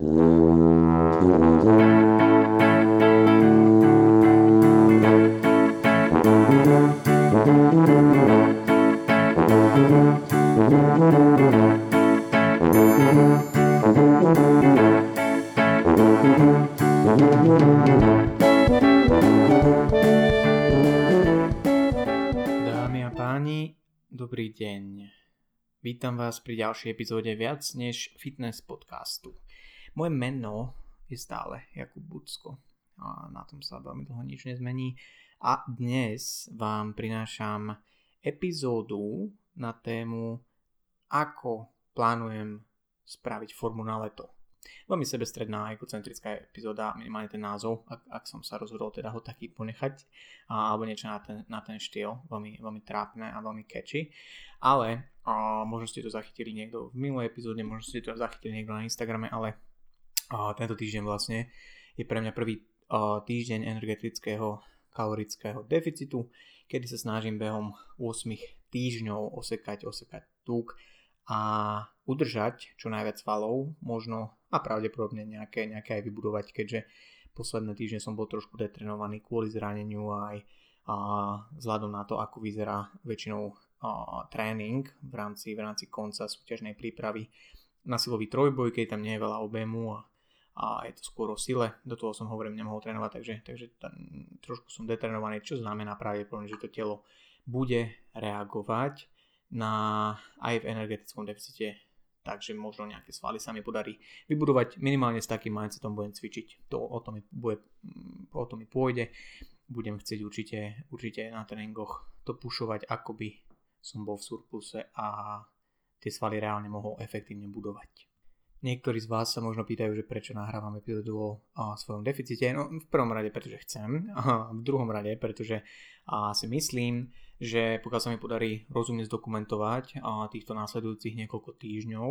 Dámy páni, dobrý deň. Vítam vás pri ďalšej epizóde viac než fitness podcastu. Moje meno je stále Jakub Bucko a na tom sa veľmi dlho nič nezmení. A dnes vám prinášam epizódu na tému ako plánujem spraviť formu na leto. Veľmi sebestredná, egocentrická epizóda, minimálne ten názov, ak, ak som sa rozhodol teda ho taký ponechať, a, alebo niečo na ten, na ten štýl, veľmi, veľmi trápne a veľmi catchy. Ale a, možno ste to zachytili niekto v minulej epizóde, možno ste to zachytili niekto na Instagrame, ale tento týždeň vlastne je pre mňa prvý týždeň energetického kalorického deficitu, kedy sa snažím behom 8 týždňov osekať, osekať tuk a udržať čo najviac svalov, možno a pravdepodobne nejaké, nejaké aj vybudovať, keďže posledné týždne som bol trošku detrenovaný kvôli zraneniu aj a vzhľadom na to, ako vyzerá väčšinou a, tréning v rámci, v rámci konca súťažnej prípravy na silový trojboj, keď tam nie je veľa objemu a, a je to skôr o sile. Do toho som hovorím nemohol trénovať, takže, takže tam, trošku som detrenovaný, čo znamená pravdepodobne, že to telo bude reagovať na, aj v energetickom deficite takže možno nejaké svaly sa mi podarí vybudovať. Minimálne s takým mindsetom budem cvičiť. To o to mi, bude, o to mi pôjde. Budem chcieť určite, určite na tréningoch to pušovať, ako by som bol v surpluse a tie svaly reálne mohol efektívne budovať. Niektorí z vás sa možno pýtajú, že prečo nahrávam epizódu o svojom deficite. No v prvom rade, pretože chcem. A v druhom rade, pretože a si myslím, že pokiaľ sa mi podarí rozumne zdokumentovať a týchto následujúcich niekoľko týždňov,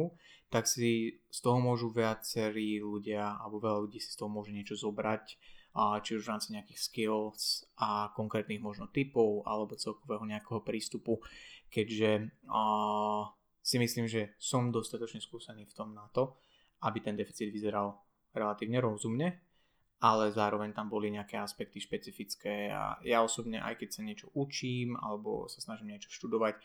tak si z toho môžu viacerí ľudia, alebo veľa ľudí si z toho môže niečo zobrať, a či už v rámci nejakých skills a konkrétnych možno typov alebo celkového nejakého prístupu, keďže a, si myslím, že som dostatočne skúsený v tom na to, aby ten deficit vyzeral relatívne rozumne ale zároveň tam boli nejaké aspekty špecifické a ja osobne, aj keď sa niečo učím alebo sa snažím niečo študovať,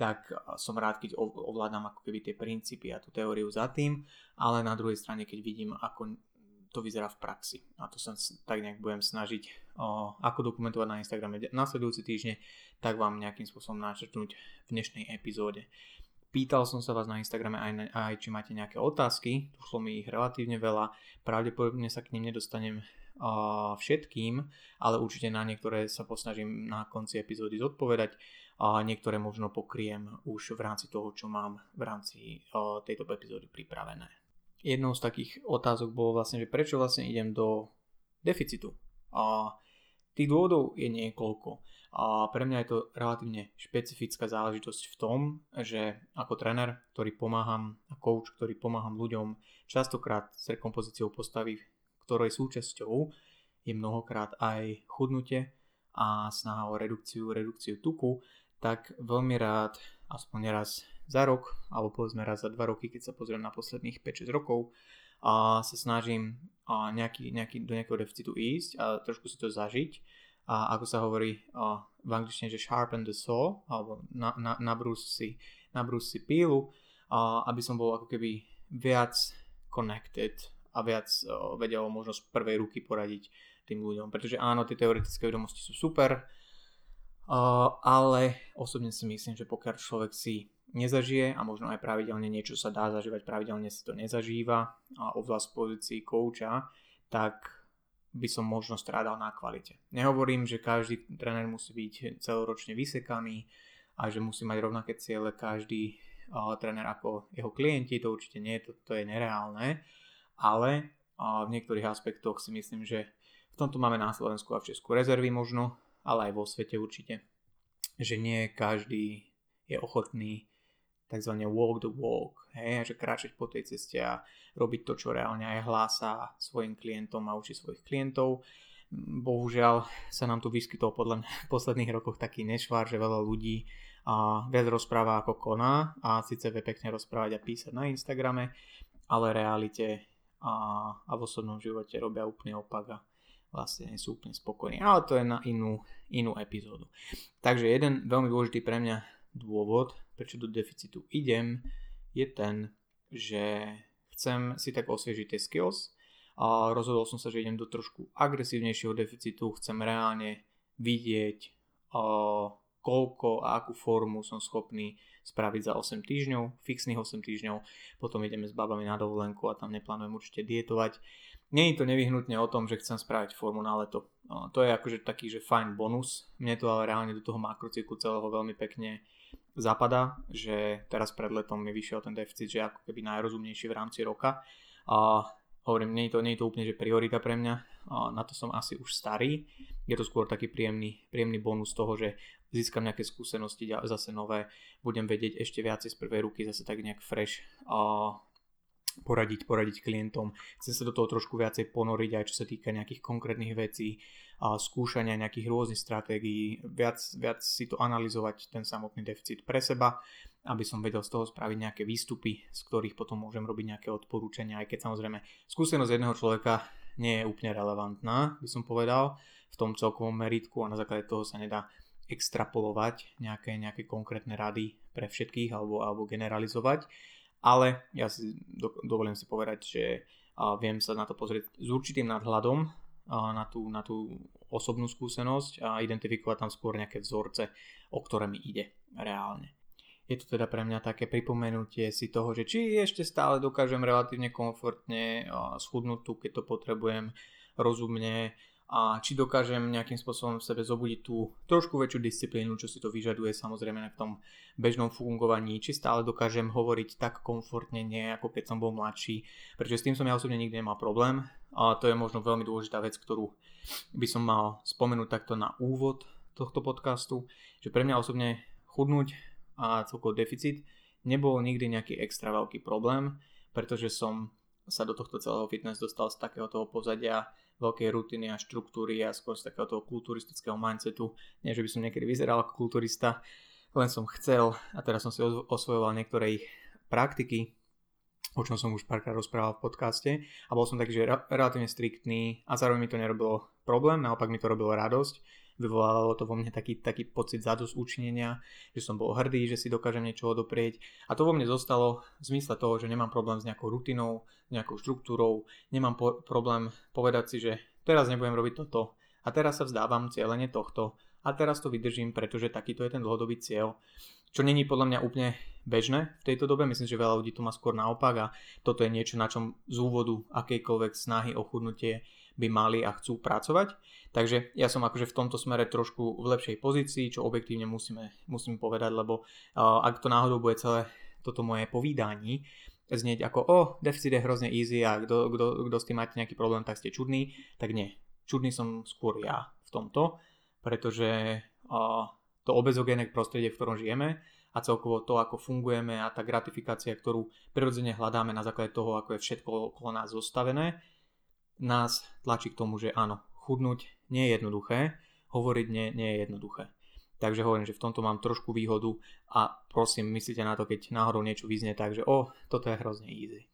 tak som rád, keď ovládam ako keby tie princípy a tú teóriu za tým, ale na druhej strane, keď vidím, ako to vyzerá v praxi. A to sa tak nejak budem snažiť, o, ako dokumentovať na Instagrame nasledujúci týždne, tak vám nejakým spôsobom načrtnúť v dnešnej epizóde. Pýtal som sa vás na Instagrame aj, aj či máte nejaké otázky, šlo mi ich relatívne veľa, pravdepodobne sa k nim nedostanem uh, všetkým, ale určite na niektoré sa posnažím na konci epizódy zodpovedať a niektoré možno pokriem už v rámci toho, čo mám v rámci uh, tejto epizódy pripravené. Jednou z takých otázok bolo vlastne, že prečo vlastne idem do deficitu. A tých dôvodov je niekoľko. A pre mňa je to relatívne špecifická záležitosť v tom, že ako tréner, ktorý pomáham a coach, ktorý pomáham ľuďom častokrát s rekompozíciou postavy, ktorej súčasťou je mnohokrát aj chudnutie a snaha o redukciu, redukciu tuku, tak veľmi rád, aspoň raz za rok, alebo povedzme raz za dva roky, keď sa pozriem na posledných 5-6 rokov, a sa snažím a nejaký, nejaký, do nejakého deficitu ísť a trošku si to zažiť a ako sa hovorí uh, v angličtine, že sharpen the saw, alebo na, na, nabrús, si, pílu, uh, aby som bol ako keby viac connected a viac uh, vedel možno prvej ruky poradiť tým ľuďom. Pretože áno, tie teoretické vedomosti sú super, uh, ale osobne si myslím, že pokiaľ človek si nezažije a možno aj pravidelne niečo sa dá zažívať, pravidelne si to nezažíva a obzvlášť v pozícii kouča, tak by som možno strádal na kvalite. Nehovorím, že každý tréner musí byť celoročne vysekaný a že musí mať rovnaké ciele každý uh, tréner ako jeho klienti, to určite nie, to, to je nereálne, ale uh, v niektorých aspektoch si myslím, že v tomto máme na Slovensku a v Česku rezervy možno, ale aj vo svete určite, že nie každý je ochotný tzv. walk the walk, hej, že kráčať po tej ceste a robiť to, čo reálne aj hlása svojim klientom a učí svojich klientov. Bohužiaľ sa nám tu vyskytol podľa mňa v posledných rokoch taký nešvár, že veľa ľudí a viac rozpráva ako koná a síce vie pekne rozprávať a písať na Instagrame, ale realite a, a v osobnom živote robia úplne opak a vlastne nie sú úplne spokojní. Ale to je na inú, inú epizódu. Takže jeden veľmi dôležitý pre mňa dôvod, prečo do deficitu idem, je ten, že chcem si tak osviežiť tie skills a rozhodol som sa, že idem do trošku agresívnejšieho deficitu, chcem reálne vidieť, koľko a akú formu som schopný spraviť za 8 týždňov, fixných 8 týždňov, potom ideme s babami na dovolenku a tam neplánujem určite dietovať. Je to nevyhnutne o tom, že chcem spraviť formu na leto. To je akože taký, že fajn bonus. Mne to ale reálne do toho makrocyklu celého veľmi pekne zapadá, že teraz pred letom mi vyšiel ten deficit, že ako keby najrozumnejší v rámci roka. A hovorím, nie je to, nie je to úplne že priorita pre mňa, a na to som asi už starý. Je to skôr taký príjemný, príjemný bonus toho, že získam nejaké skúsenosti zase nové, budem vedieť ešte viacej z prvej ruky, zase tak nejak fresh a poradiť, poradiť klientom. Chcem sa do toho trošku viacej ponoriť aj čo sa týka nejakých konkrétnych vecí, a skúšania nejakých rôznych stratégií, viac, viac si to analyzovať ten samotný deficit pre seba, aby som vedel z toho spraviť nejaké výstupy, z ktorých potom môžem robiť nejaké odporúčania, aj keď samozrejme skúsenosť jedného človeka nie je úplne relevantná, by som povedal, v tom celkovom meritku a na základe toho sa nedá extrapolovať nejaké, nejaké konkrétne rady pre všetkých alebo, alebo generalizovať. Ale ja si do, dovolím si povedať, že a viem sa na to pozrieť s určitým nadhľadom na, tú, na tú osobnú skúsenosť a identifikovať tam skôr nejaké vzorce, o ktoré mi ide reálne. Je to teda pre mňa také pripomenutie si toho, že či ešte stále dokážem relatívne komfortne schudnúť tu, keď to potrebujem rozumne a či dokážem nejakým spôsobom v sebe zobudiť tú trošku väčšiu disciplínu, čo si to vyžaduje samozrejme v tom bežnom fungovaní, či stále dokážem hovoriť tak komfortne, nie ako keď som bol mladší, pretože s tým som ja osobne nikdy nemal problém a to je možno veľmi dôležitá vec, ktorú by som mal spomenúť takto na úvod tohto podcastu, že pre mňa osobne chudnúť a celkovo deficit nebol nikdy nejaký extra veľký problém, pretože som sa do tohto celého fitness dostal z takého toho pozadia veľkej rutiny a štruktúry a skôr z takého toho kulturistického mindsetu. Nie, že by som niekedy vyzeral ako kulturista, len som chcel a teraz som si osvojoval niektoré ich praktiky, o čom som už párkrát rozprával v podcaste. A bol som taký, že relatívne striktný a zároveň mi to nerobilo problém, naopak mi to robilo radosť. Vyvolávalo to vo mne taký, taký pocit zadosť učinenia, že som bol hrdý, že si dokážem niečo odoprieť a to vo mne zostalo v zmysle toho, že nemám problém s nejakou rutinou, s nejakou štruktúrou, nemám po- problém povedať si, že teraz nebudem robiť toto a teraz sa vzdávam cieľenie tohto a teraz to vydržím, pretože takýto je ten dlhodobý cieľ. Čo není podľa mňa úplne bežné v tejto dobe, myslím, že veľa ľudí to má skôr naopak a toto je niečo, na čom z úvodu akejkoľvek snahy o chudnutie by mali a chcú pracovať. Takže ja som akože v tomto smere trošku v lepšej pozícii, čo objektívne musíme, musím povedať, lebo uh, ak to náhodou bude celé toto moje povídanie znieť ako, o, oh, deficit je hrozne easy a kto, s tým máte nejaký problém, tak ste čudný, tak nie. Čudný som skôr ja v tomto, pretože uh, to obezogénne prostredie, v ktorom žijeme a celkovo to, ako fungujeme a tá gratifikácia, ktorú prirodzene hľadáme na základe toho, ako je všetko okolo nás zostavené, nás tlačí k tomu, že áno, chudnúť nie je jednoduché, hovoriť nie, nie je jednoduché. Takže hovorím, že v tomto mám trošku výhodu a prosím, myslíte na to, keď náhodou niečo vyznie tak, že o, toto je hrozne easy.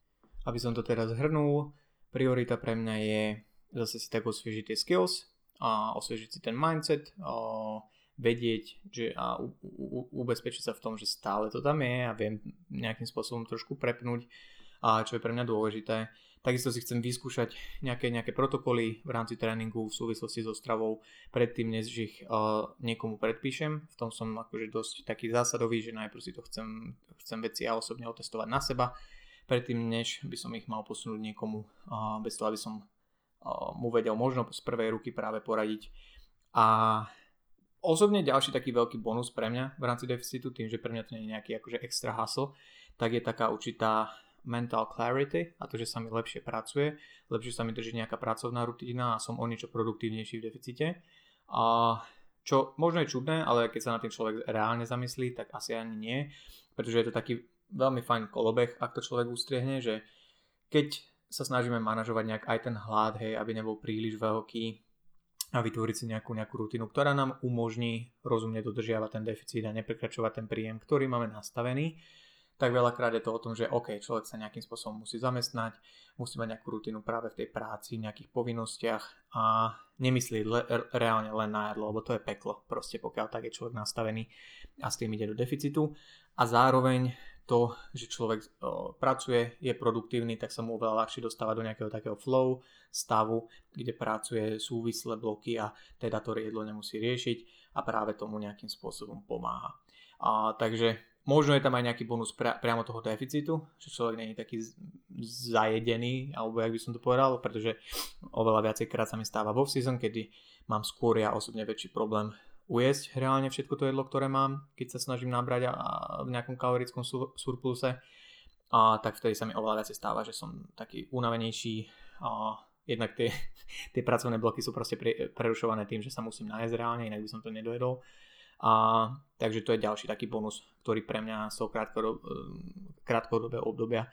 Aby som to teraz zhrnul, priorita pre mňa je zase si tak osviežiť tie skills, a osviežiť si ten mindset, a vedieť že a u, u, ubezpečiť sa v tom, že stále to tam je a viem nejakým spôsobom trošku prepnúť, a čo je pre mňa dôležité Takisto si chcem vyskúšať nejaké, nejaké protokoly v rámci tréningu v súvislosti so stravou predtým, než ich uh, niekomu predpíšem. V tom som akože dosť taký zásadový, že najprv si to chcem, chcem veci ja osobne otestovať na seba, predtým než by som ich mal posunúť niekomu, uh, bez toho, aby som uh, mu vedel možno z prvej ruky práve poradiť. A osobne ďalší taký veľký bonus pre mňa v rámci deficitu, tým, že pre mňa to nie je nejaký akože extra hustle, tak je taká určitá mental clarity a to, že sa mi lepšie pracuje, lepšie sa mi drží nejaká pracovná rutina a som o niečo produktívnejší v deficite. A čo možno je čudné, ale keď sa na tým človek reálne zamyslí, tak asi ani nie, pretože je to taký veľmi fajn kolobeh, ak to človek ustriehne, že keď sa snažíme manažovať nejak aj ten hlad, hej, aby nebol príliš veľký a vytvoriť si nejakú, nejakú rutinu, ktorá nám umožní rozumne dodržiavať ten deficit a neprekračovať ten príjem, ktorý máme nastavený, tak veľakrát je to o tom, že OK, človek sa nejakým spôsobom musí zamestnať, musí mať nejakú rutinu práve v tej práci, v nejakých povinnostiach a nemyslí le, reálne len na jedlo, lebo to je peklo, proste pokiaľ tak je človek nastavený a s tým ide do deficitu. A zároveň to, že človek o, pracuje, je produktívny, tak sa mu oveľa ľahšie dostáva do nejakého takého flow stavu, kde pracuje súvislé bloky a teda to jedlo nemusí riešiť a práve tomu nejakým spôsobom pomáha. A, takže možno je tam aj nejaký bonus pra, priamo toho deficitu, že človek není taký zajedený, alebo jak by som to povedal, pretože oveľa viacej krát sa mi stáva vo season, kedy mám skôr ja osobne väčší problém ujesť reálne všetko to jedlo, ktoré mám, keď sa snažím nabrať a, v nejakom kalorickom sur, surpluse, a tak vtedy sa mi oveľa viacej stáva, že som taký unavenejší a jednak tie, tie pracovné bloky sú proste pre, prerušované tým, že sa musím nájsť reálne, inak by som to nedojedol. A, takže to je ďalší taký bonus, ktorý pre mňa z toho krátkodob, krátkodobého obdobia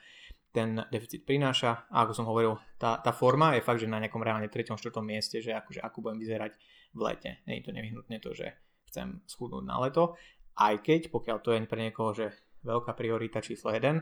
ten deficit prináša. A ako som hovoril, tá, tá forma je fakt, že na nejakom reálne 3. 4. mieste, že akože ako budem vyzerať v lete. Je to nevyhnutne to, že chcem schudnúť na leto, aj keď pokiaľ to je pre niekoho, že veľká priorita číslo 1,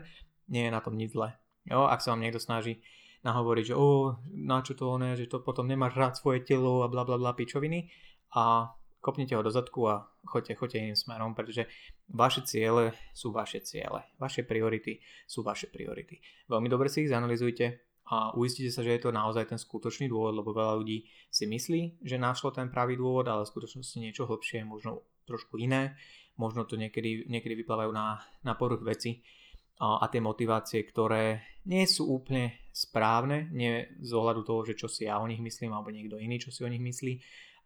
nie je na tom nič zle. Jo, ak sa vám niekto snaží nahovoriť, že o, na čo to oné, že to potom nemáš rád svoje telo a bla bla bla pičoviny a kopnite ho do zadku a choďte, choďte iným smerom, pretože vaše ciele sú vaše ciele. Vaše priority sú vaše priority. Veľmi dobre si ich zanalizujte, a uistite sa, že je to naozaj ten skutočný dôvod, lebo veľa ľudí si myslí, že našlo ten pravý dôvod, ale v skutočnosti niečo hlbšie, možno trošku iné, možno to niekedy, niekedy vyplávajú na, na poruch veci. A, a tie motivácie, ktoré nie sú úplne správne, nie z ohľadu toho, že čo si ja o nich myslím, alebo niekto iný, čo si o nich myslí,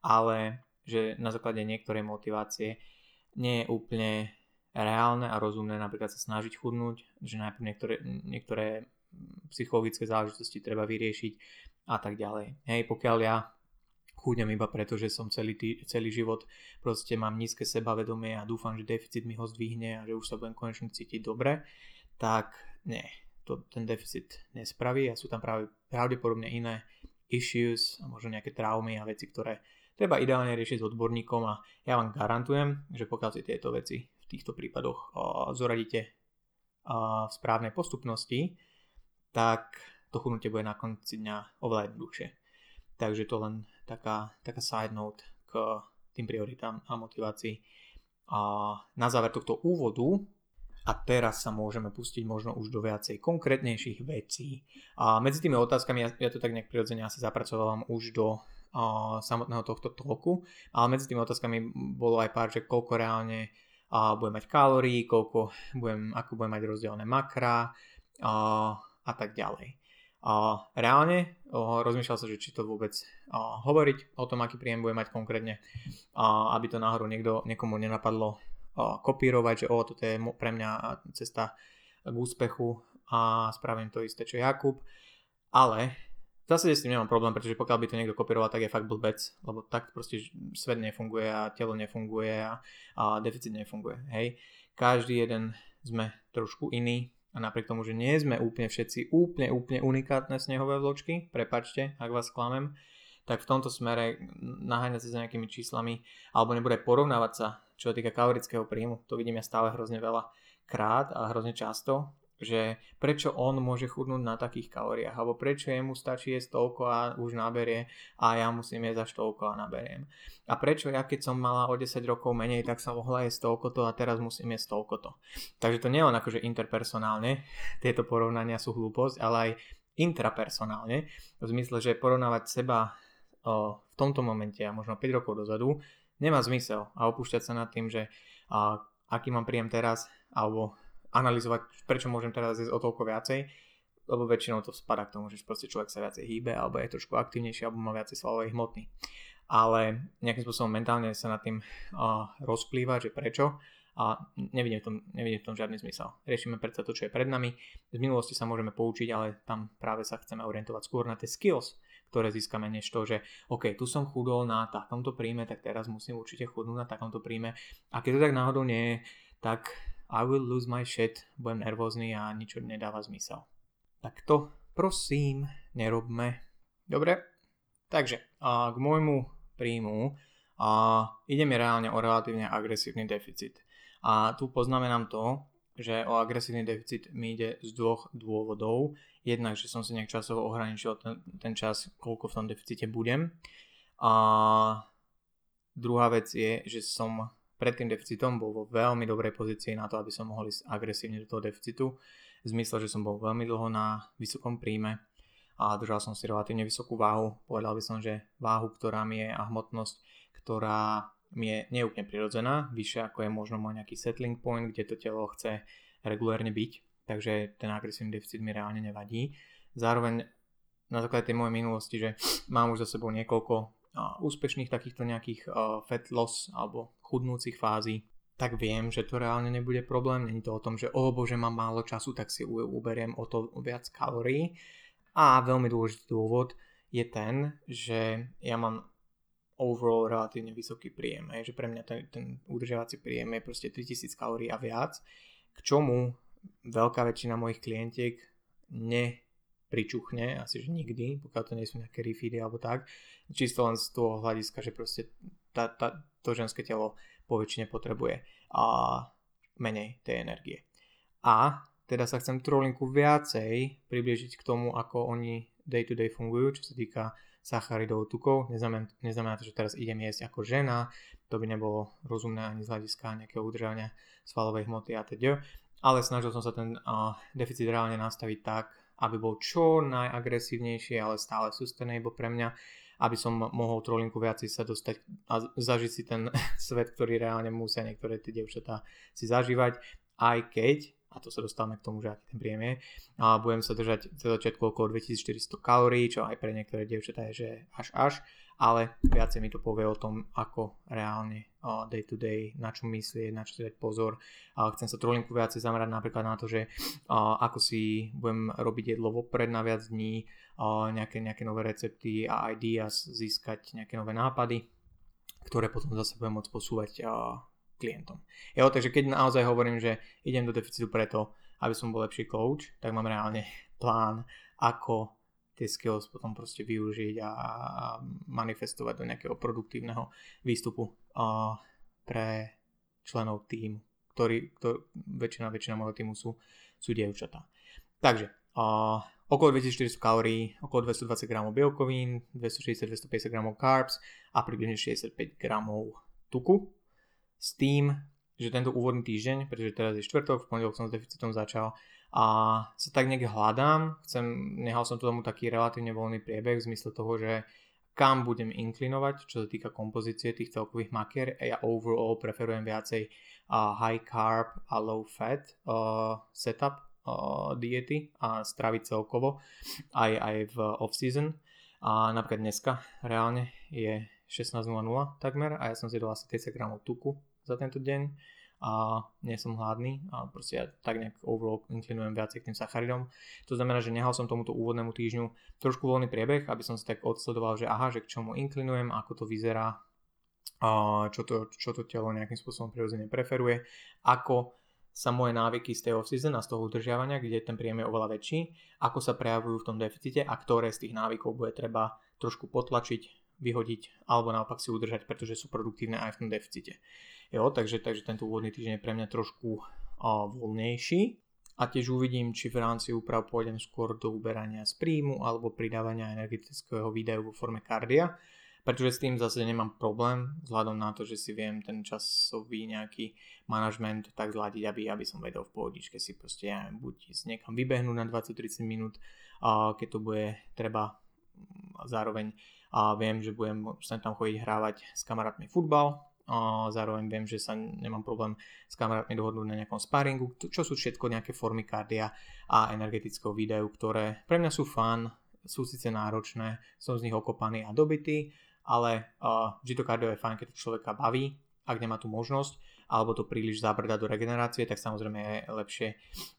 ale že na základe niektorej motivácie nie je úplne reálne a rozumné napríklad sa snažiť chudnúť, že najprv niektoré, niektoré psychologické záležitosti treba vyriešiť a tak ďalej. Hej, pokiaľ ja chudnem iba preto, že som celý, tý, celý život proste mám nízke sebavedomie a dúfam, že deficit mi ho zdvihne a že už sa budem konečne cítiť dobre, tak nie, to, ten deficit nespraví a sú tam práve pravdepodobne iné issues a možno nejaké traumy a veci, ktoré treba ideálne riešiť s odborníkom a ja vám garantujem, že pokiaľ si tieto veci v týchto prípadoch zoradíte v správnej postupnosti, tak to chudnutie bude na konci dňa oveľa jednoduchšie. Takže to len taká, taká side note k tým prioritám a motivácii. A na záver tohto úvodu a teraz sa môžeme pustiť možno už do viacej konkrétnejších vecí. A medzi tými otázkami, ja, ja to tak nejak prirodzene asi zapracovávam už do a, samotného tohto toku, ale medzi tými otázkami bolo aj pár, že koľko reálne a, budem mať kalórií, koľko budem, ako budem mať rozdelené makra, a, a tak ďalej. A reálne rozmýšľal sa, že či to vôbec hovoriť o tom, aký príjem bude mať konkrétne, a, aby to náhodou niekto, niekomu nenapadlo kopírovať, že o, toto je pre mňa cesta k úspechu a spravím to isté, čo Jakub. Ale v zásade s tým nemám problém, pretože pokiaľ by to niekto kopíroval, tak je fakt blbec, lebo tak proste svet nefunguje a telo nefunguje a, a deficit nefunguje. Hej. Každý jeden sme trošku iný, a napriek tomu, že nie sme úplne všetci úplne, úplne unikátne snehové vločky, prepačte, ak vás klamem, tak v tomto smere naháňať sa s nejakými číslami alebo nebude porovnávať sa, čo sa týka kalorického príjmu, to vidím ja stále hrozne veľa krát a hrozne často že prečo on môže chudnúť na takých kalóriách, alebo prečo jemu stačí jesť toľko a už naberie a ja musím jesť až toľko a naberiem. A prečo ja keď som mala o 10 rokov menej, tak sa mohla jesť toľko to a teraz musím jesť toľko to. Takže to nie len akože interpersonálne, tieto porovnania sú hlúposť, ale aj intrapersonálne, v zmysle, že porovnávať seba o, v tomto momente a možno 5 rokov dozadu nemá zmysel a opúšťať sa nad tým, že a, aký mám príjem teraz, alebo analyzovať, prečo môžem teraz zjesť o toľko viacej, lebo väčšinou to spadá k tomu, že proste človek sa viacej hýbe, alebo je trošku aktívnejší, alebo má viacej svalovej hmoty. Ale nejakým spôsobom mentálne sa nad tým uh, rozplýva, že prečo a nevidím v, tom, nevidím v tom žiadny zmysel. Riešime predsa to, čo je pred nami. Z minulosti sa môžeme poučiť, ale tam práve sa chceme orientovať skôr na tie skills, ktoré získame, než to, že OK, tu som chudol na takomto príjme, tak teraz musím určite chudnúť na takomto príjme. A keď to tak náhodou nie je, tak i will lose my shit, budem nervózny a nič nedáva zmysel. Tak to prosím nerobme. Dobre? Takže a k môjmu príjmu a ide mi reálne o relatívne agresívny deficit. A tu poznamenám to, že o agresívny deficit mi ide z dvoch dôvodov. Jednak, že som si nejak časovo ohraničil ten, ten čas, koľko v tom deficite budem. A druhá vec je, že som pred tým deficitom bol vo veľmi dobrej pozícii na to, aby som mohol ísť agresívne do toho deficitu. V zmysle, že som bol veľmi dlho na vysokom príjme a držal som si relatívne vysokú váhu. Povedal by som, že váhu, ktorá mi je a hmotnosť, ktorá mi je neúplne prirodzená, vyššie ako je možno môj nejaký settling point, kde to telo chce regulérne byť, takže ten agresívny deficit mi reálne nevadí. Zároveň na základe tej mojej minulosti, že mám už za sebou niekoľko úspešných takýchto nejakých fat loss alebo chudnúcich fází, tak viem, že to reálne nebude problém. Není to o tom, že o bože, mám málo času, tak si uberiem o to viac kalórií. A veľmi dôležitý dôvod je ten, že ja mám overall relatívne vysoký príjem. Hej, že pre mňa ten, ten udržiavací príjem je proste 3000 kalórií a viac, k čomu veľká väčšina mojich klientiek nepričuchne, asi že nikdy, pokiaľ to nie sú nejaké refeedy alebo tak, čisto len z toho hľadiska, že proste tá, tá, to ženské telo po väčšine potrebuje a menej tej energie. A teda sa chcem trolinku viacej priblížiť k tomu, ako oni day to day fungujú, čo sa týka sacharidov, tukov. Neznamená, neznamená to, že teraz idem jesť ako žena, to by nebolo rozumné ani z hľadiska nejakého udržania svalovej hmoty a teď. Ale snažil som sa ten uh, deficit reálne nastaviť tak, aby bol čo najagresívnejší, ale stále sustainable pre mňa, aby som mohol trolinku viacej sa dostať a zažiť si ten svet, ktorý reálne musia niektoré tie devčatá si zažívať, aj keď a to sa dostávame k tomu, že aký ten príjem je. A budem sa držať za začiatku okolo 2400 kalórií, čo aj pre niektoré dievčatá je, že až až, ale viacej mi to povie o tom, ako reálne day to day, na čo myslieť, na čo si dať pozor. Chcem sa trolinku viacej zamerať napríklad na to, že ako si budem robiť jedlo vopred na viac dní, nejaké, nejaké nové recepty a ideas, získať nejaké nové nápady, ktoré potom zase budem môcť posúvať klientom. Jo, takže keď naozaj hovorím, že idem do deficitu preto, aby som bol lepší coach, tak mám reálne plán, ako tie skills potom proste využiť a, manifestovať do nejakého produktívneho výstupu uh, pre členov týmu, ktorý, ktorý väčšina, väčšina môjho týmu sú, sú dievčatá. Takže uh, okolo 2400 kalórií, okolo 220 gramov bielkovín, 260-250 gramov carbs a približne 65 gramov tuku s tým, že tento úvodný týždeň, pretože teraz je štvrtok, v pondelok som s deficitom začal a sa tak nejak hľadám, chcem, nehal som tomu taký relatívne voľný priebeh v zmysle toho, že kam budem inklinovať, čo sa týka kompozície tých celkových makier. Ja overall preferujem viacej uh, high carb a low fat uh, setup uh, diety a stravy celkovo aj, aj v off-season. A napríklad dneska reálne je 16.00 takmer a ja som zjedol asi 30 gramov tuku za tento deň a nie som hladný a proste ja tak nejak overall inklinujem viacej k tým sacharidom. To znamená, že nehal som tomuto úvodnému týždňu trošku voľný priebeh, aby som si tak odsledoval, že aha, že k čomu inklinujem, ako to vyzerá, čo, to, čo to telo nejakým spôsobom prirodzene preferuje, ako sa moje návyky z tej off-season a z toho udržiavania, kde ten príjem je oveľa väčší, ako sa prejavujú v tom deficite a ktoré z tých návykov bude treba trošku potlačiť, vyhodiť alebo naopak si udržať, pretože sú produktívne aj v tom deficite. Jo, takže, takže tento úvodný týždeň je pre mňa trošku uh, voľnejší. A tiež uvidím, či v rámci úprav pôjdem skôr do uberania z príjmu alebo pridávania energetického výdajú vo forme kardia, pretože s tým zase nemám problém, vzhľadom na to, že si viem ten časový nejaký manažment tak zladiť, aby, aby som vedel v pohodičke si proste, ja neviem, buď ísť niekam vybehnúť na 20-30 minút, uh, keď to bude treba zároveň a viem, že budem sem tam chodiť hrávať s kamarátmi futbal, a zároveň viem, že sa nemám problém s kamarátmi dohodnúť na nejakom sparingu, čo sú všetko nejaké formy kardia a energetického videu, ktoré pre mňa sú fun, sú síce náročné, som z nich okopaný a dobitý, ale uh, vždy to kardio je fajn, keď to človeka baví, ak nemá tú možnosť, alebo to príliš zabrda do regenerácie, tak samozrejme je lepšie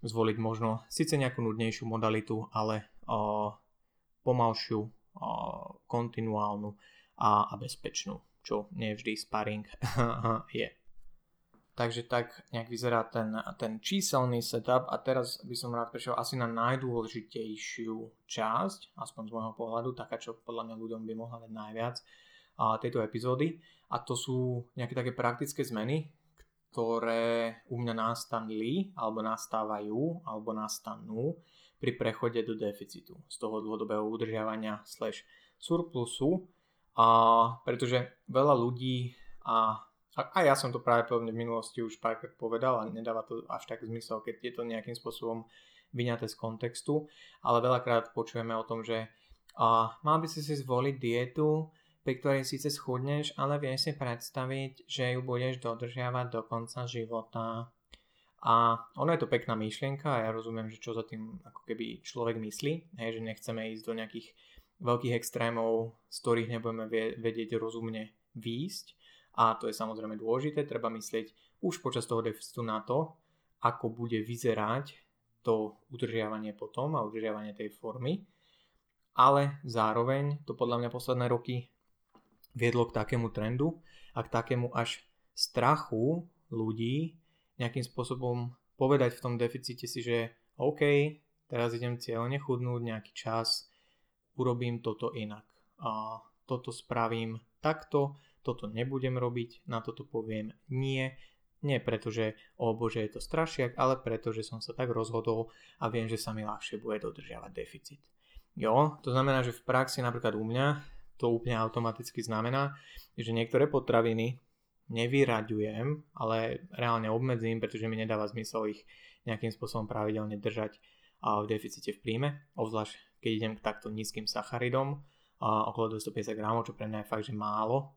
zvoliť možno síce nejakú nudnejšiu modalitu, ale pomalšiu kontinuálnu a bezpečnú, čo nie vždy sparring je. Takže tak nejak vyzerá ten, ten číselný setup a teraz by som rád prešiel asi na najdôležitejšiu časť, aspoň z môjho pohľadu, taká, čo podľa mňa ľuďom by mohla dať najviac a, tejto epizódy a to sú nejaké také praktické zmeny, ktoré u mňa nastanili, alebo nastávajú, alebo nastanú pri prechode do deficitu z toho dlhodobého udržiavania slash surplusu, a pretože veľa ľudí a a ja som to práve v minulosti už párkrát povedal a nedáva to až tak zmysel, keď je to nejakým spôsobom vyňaté z kontextu, ale veľakrát počujeme o tom, že a, mal by si si zvoliť dietu, pri ktorej síce schudneš, ale vieš si predstaviť, že ju budeš dodržiavať do konca života. A ono je to pekná myšlienka a ja rozumiem, že čo za tým ako keby človek myslí, hej, že nechceme ísť do nejakých veľkých extrémov, z ktorých nebudeme vedieť rozumne výjsť. A to je samozrejme dôležité, treba myslieť už počas toho deficitu na to, ako bude vyzerať to udržiavanie potom a udržiavanie tej formy. Ale zároveň to podľa mňa posledné roky viedlo k takému trendu a k takému až strachu ľudí nejakým spôsobom povedať v tom deficite si, že OK, teraz idem cieľne chudnúť nejaký čas, urobím toto inak. A toto spravím takto, toto nebudem robiť, na toto poviem nie. Nie preto, že o bože je to strašiak, ale preto, že som sa tak rozhodol a viem, že sa mi ľahšie bude dodržiavať deficit. Jo, to znamená, že v praxi napríklad u mňa to úplne automaticky znamená, že niektoré potraviny nevyraďujem, ale reálne obmedzím, pretože mi nedáva zmysel ich nejakým spôsobom pravidelne držať v deficite v príjme, obzvlášť keď idem k takto nízkym sacharidom, okolo 250 gramov, čo pre mňa je fakt, že málo.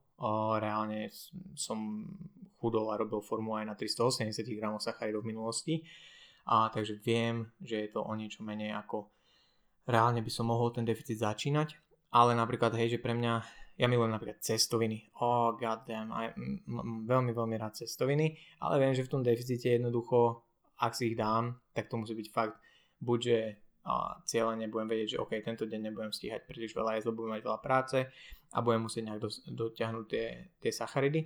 Reálne som chudol a robil formu aj na 380 gramov sacharidov v minulosti, a takže viem, že je to o niečo menej ako reálne by som mohol ten deficit začínať, ale napríklad hej, že pre mňa ja milujem napríklad cestoviny. Oh, goddamn, aj, m- m- veľmi, veľmi rád cestoviny, ale viem, že v tom deficite jednoducho, ak si ich dám, tak to musí byť fakt buď, že a cieľene budem vedieť, že OK, tento deň nebudem stíhať príliš veľa jesť, budem mať veľa práce a budem musieť nejak do, dotiahnuť tie, tie sacharidy.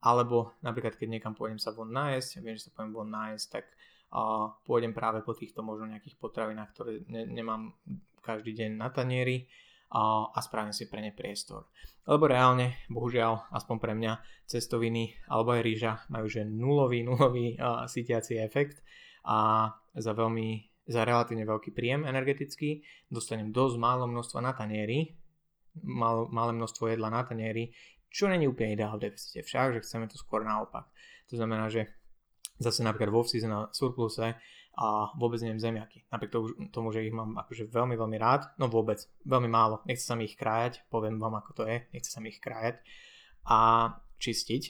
Alebo napríklad, keď niekam pôjdem sa von nájsť, viem, že sa pôjdem von nájsť, tak a pôjdem práve po týchto možno nejakých potravinách, ktoré ne, nemám každý deň na tanieri a, a spravím si pre ne priestor. Lebo reálne, bohužiaľ, aspoň pre mňa, cestoviny alebo aj rýža majú že nulový, nulový a, sítiaci efekt a za veľmi za relatívne veľký príjem energetický, dostanem dosť málo množstva na tanieri, mal, malé množstvo jedla na tanieri, čo není úplne ideál v deficite, však, že chceme to skôr naopak. To znamená, že zase napríklad vo season na surpluse a vôbec neviem zemiaky. Napriek tomu, že ich mám akože veľmi, veľmi rád, no vôbec, veľmi málo. Nechce sa mi ich krájať, poviem vám ako to je, nechce sa mi ich krájať a čistiť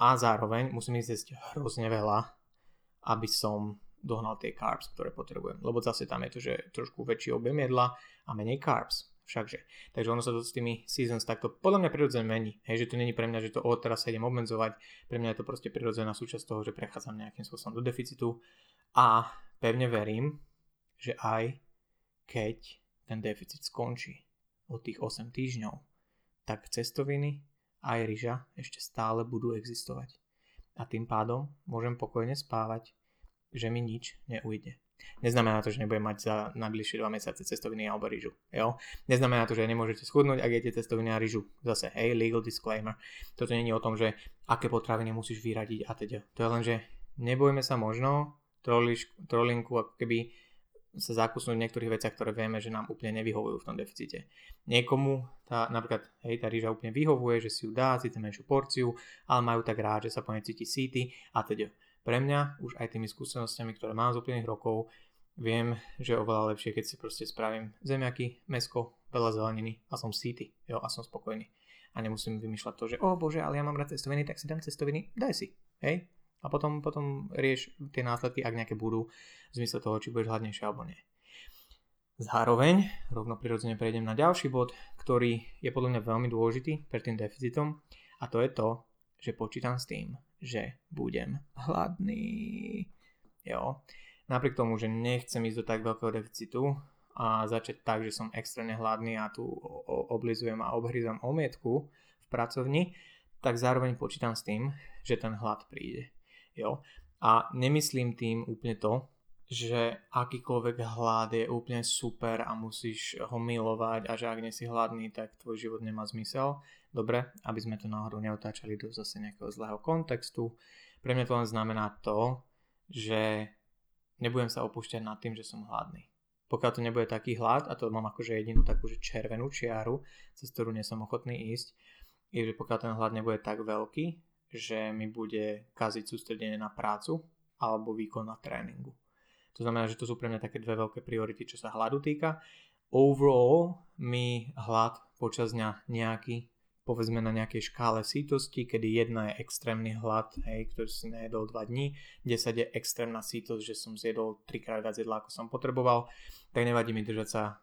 a zároveň musím ísť jesť hrozne veľa, aby som dohnal tie carbs, ktoré potrebujem. Lebo zase tam je to, že trošku väčší objem jedla a menej carbs. Všakže. Takže ono sa to s tými seasons takto podľa mňa prirodzene mení. Hej, že to není pre mňa, že to od teraz sa idem obmedzovať. Pre mňa je to proste prirodzená súčasť toho, že prechádzam nejakým spôsobom do deficitu. A pevne verím, že aj keď ten deficit skončí od tých 8 týždňov, tak cestoviny aj ryža ešte stále budú existovať. A tým pádom môžem pokojne spávať, že mi nič neujde. Neznamená to, že nebudem mať za najbližšie 2 mesiace cestoviny alebo rýžu. Jo? Neznamená to, že nemôžete schudnúť, ak jete cestoviny a rýžu. Zase, hej, legal disclaimer. Toto je o tom, že aké potraviny musíš vyradiť a teda. To je len, že nebojme sa možno troliš, trolinku ako keby sa zakusnúť v niektorých veciach, ktoré vieme, že nám úplne nevyhovujú v tom deficite. Niekomu tá, napríklad, hej, tá rýža úplne vyhovuje, že si ju dá, síce menšiu porciu, ale majú tak rád, že sa po nej cíti síty a teda pre mňa už aj tými skúsenostiami, ktoré mám z úplných rokov, viem, že je oveľa lepšie, keď si proste spravím zemiaky, mesko, veľa zeleniny a som síty, jo, a som spokojný. A nemusím vymýšľať to, že o bože, ale ja mám rád cestoviny, tak si dám cestoviny, daj si, hej. A potom, potom rieš tie následky, ak nejaké budú, v zmysle toho, či budeš hladnejšie alebo nie. Zároveň rovno prirodzene prejdem na ďalší bod, ktorý je podľa mňa veľmi dôležitý pre tým deficitom a to je to, že počítam s tým, že budem hladný. Jo. Napriek tomu, že nechcem ísť do tak veľkého deficitu a začať tak, že som extrémne hladný a tu oblizujem a obhryzam omietku v pracovni, tak zároveň počítam s tým, že ten hlad príde. Jo. A nemyslím tým úplne to, že akýkoľvek hlad je úplne super a musíš ho milovať a že ak nie si hladný, tak tvoj život nemá zmysel. Dobre, aby sme to náhodou neotáčali do zase nejakého zlého kontextu. Pre mňa to len znamená to, že nebudem sa opúšťať nad tým, že som hladný. Pokiaľ to nebude taký hlad, a to mám akože jedinú takú že červenú čiaru, cez ktorú nie som ochotný ísť, je, že pokiaľ ten hlad nebude tak veľký, že mi bude kaziť sústredenie na prácu alebo výkon na tréningu. To znamená, že to sú pre mňa také dve veľké priority, čo sa hladu týka. Overall mi hlad počas dňa nejaký povedzme na nejakej škále sítosti, kedy jedna je extrémny hlad, hej, ktorý si nejedol 2 dní, 10 je extrémna sítosť, že som zjedol 3 krát viac jedla, ako som potreboval, tak nevadí mi držať sa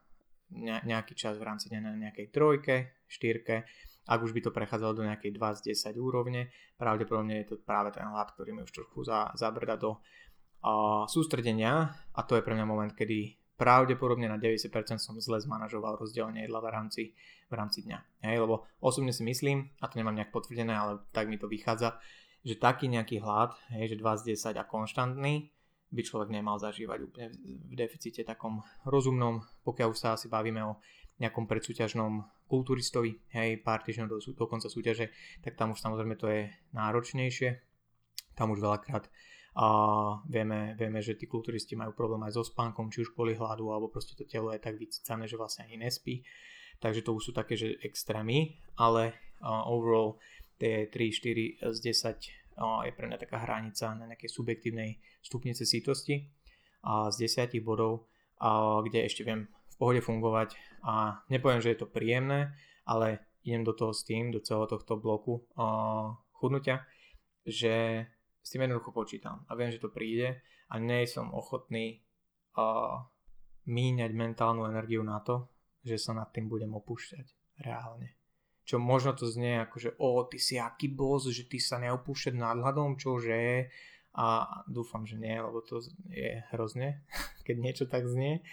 nejaký čas v rámci dňa na nejakej trojke, štyrke, ak už by to prechádzalo do nejakej 2 z 10 úrovne, pravdepodobne je to práve ten hlad, ktorý mi už trochu za, zabrda do sústredenia a to je pre mňa moment, kedy pravdepodobne na 90% som zle zmanažoval rozdelenie jedla v rámci, v rámci dňa. Hej, lebo osobne si myslím, a to nemám nejak potvrdené, ale tak mi to vychádza, že taký nejaký hlad, hej, že 2 z 10 a konštantný, by človek nemal zažívať úplne v deficite takom rozumnom, pokiaľ už sa asi bavíme o nejakom predsúťažnom kulturistovi, hej, pár týždňov do, do konca súťaže, tak tam už samozrejme to je náročnejšie. Tam už veľakrát a vieme, vieme, že tí kulturisti majú problém aj so spánkom, či už kvôli hladu, alebo proste to telo je tak vycicané, že vlastne ani nespí. Takže to už sú také, že extrémy, ale uh, overall tie 3, 4 z 10 uh, je pre mňa taká hranica na nejakej subjektívnej stupnice sítosti a z 10 bodov, uh, kde ešte viem v pohode fungovať a nepoviem, že je to príjemné, ale idem do toho s tým, do celého tohto bloku uh, chudnutia, že s tým jednoducho počítam a viem, že to príde a nie som ochotný uh, míňať mentálnu energiu na to, že sa nad tým budem opúšťať reálne. Čo možno to znie ako, že o, ty si aký boss, že ty sa neopúšťať nad hľadom, čože? A dúfam, že nie, lebo to je hrozne, keď niečo tak znie,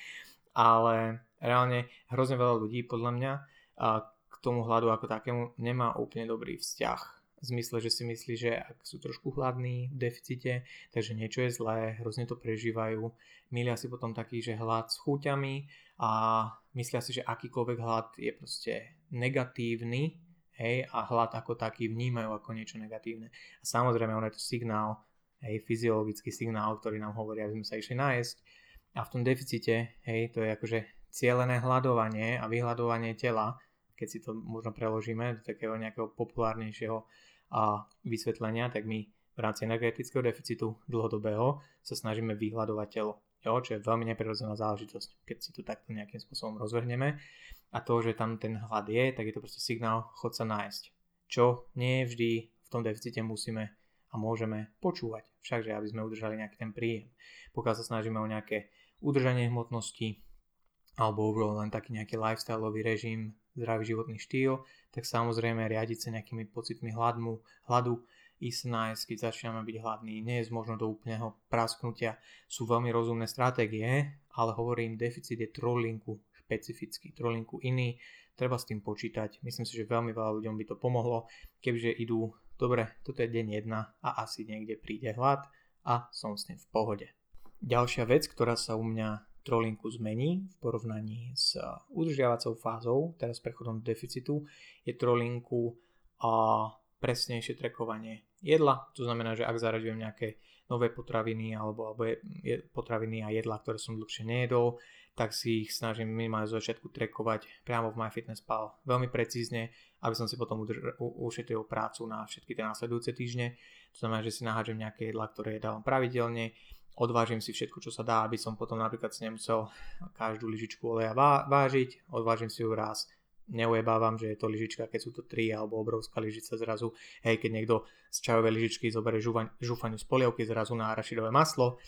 ale reálne hrozne veľa ľudí podľa mňa a k tomu hľadu ako takému nemá úplne dobrý vzťah v zmysle, že si myslí, že ak sú trošku hladní v deficite, takže niečo je zlé, hrozne to prežívajú, milia si potom taký, že hlad s chuťami a myslia si, že akýkoľvek hlad je proste negatívny, hej, a hlad ako taký vnímajú ako niečo negatívne. A samozrejme, on je to signál, hej, fyziologický signál, ktorý nám hovorí, aby sme sa išli nájsť. A v tom deficite, hej, to je akože cielené hľadovanie a vyhľadovanie tela, keď si to možno preložíme do takého nejakého populárnejšieho a vysvetlenia, tak my v rámci energetického deficitu dlhodobého sa snažíme vyhľadovať telo, jo, čo je veľmi neprirodzená záležitosť, keď si to takto nejakým spôsobom rozvrhneme. A to, že tam ten hlad je, tak je to proste signál, chod sa nájsť. Čo nie vždy v tom deficite musíme a môžeme počúvať, všakže aby sme udržali nejaký ten príjem. Pokiaľ sa snažíme o nejaké udržanie hmotnosti alebo len taký nejaký lifestyleový režim, zdravý životný štýl, tak samozrejme riadiť sa nejakými pocitmi hladmu, hladu, ísť nájsť, keď začíname byť hladní, nie je možno do úplného prasknutia. Sú veľmi rozumné stratégie, ale hovorím, deficit je trolinku špecifický, trolinku iný, treba s tým počítať. Myslím si, že veľmi veľa ľuďom by to pomohlo, kebyže idú, dobre, toto je deň 1 a asi niekde príde hlad a som s tým v pohode. Ďalšia vec, ktorá sa u mňa trolinku zmení v porovnaní s udržiavacou fázou, teraz prechodom do deficitu, je trolinku a presnejšie trekovanie jedla. To znamená, že ak zaraďujem nejaké nové potraviny alebo, alebo je, potraviny a jedla, ktoré som dlhšie nejedol, tak si ich snažím minimálne z začiatku trekovať priamo v MyFitnessPal veľmi precízne, aby som si potom udrž- ušetril prácu na všetky tie následujúce týždne. To znamená, že si nahážem nejaké jedla, ktoré jedávam pravidelne, odvážim si všetko, čo sa dá, aby som potom napríklad si nemusel každú lyžičku oleja vážiť, odvážim si ju raz, neujebávam, že je to lyžička, keď sú to tri alebo obrovská lyžica zrazu, hej, keď niekto z čajovej lyžičky zoberie žúfaniu z polievky zrazu na arašidové maslo,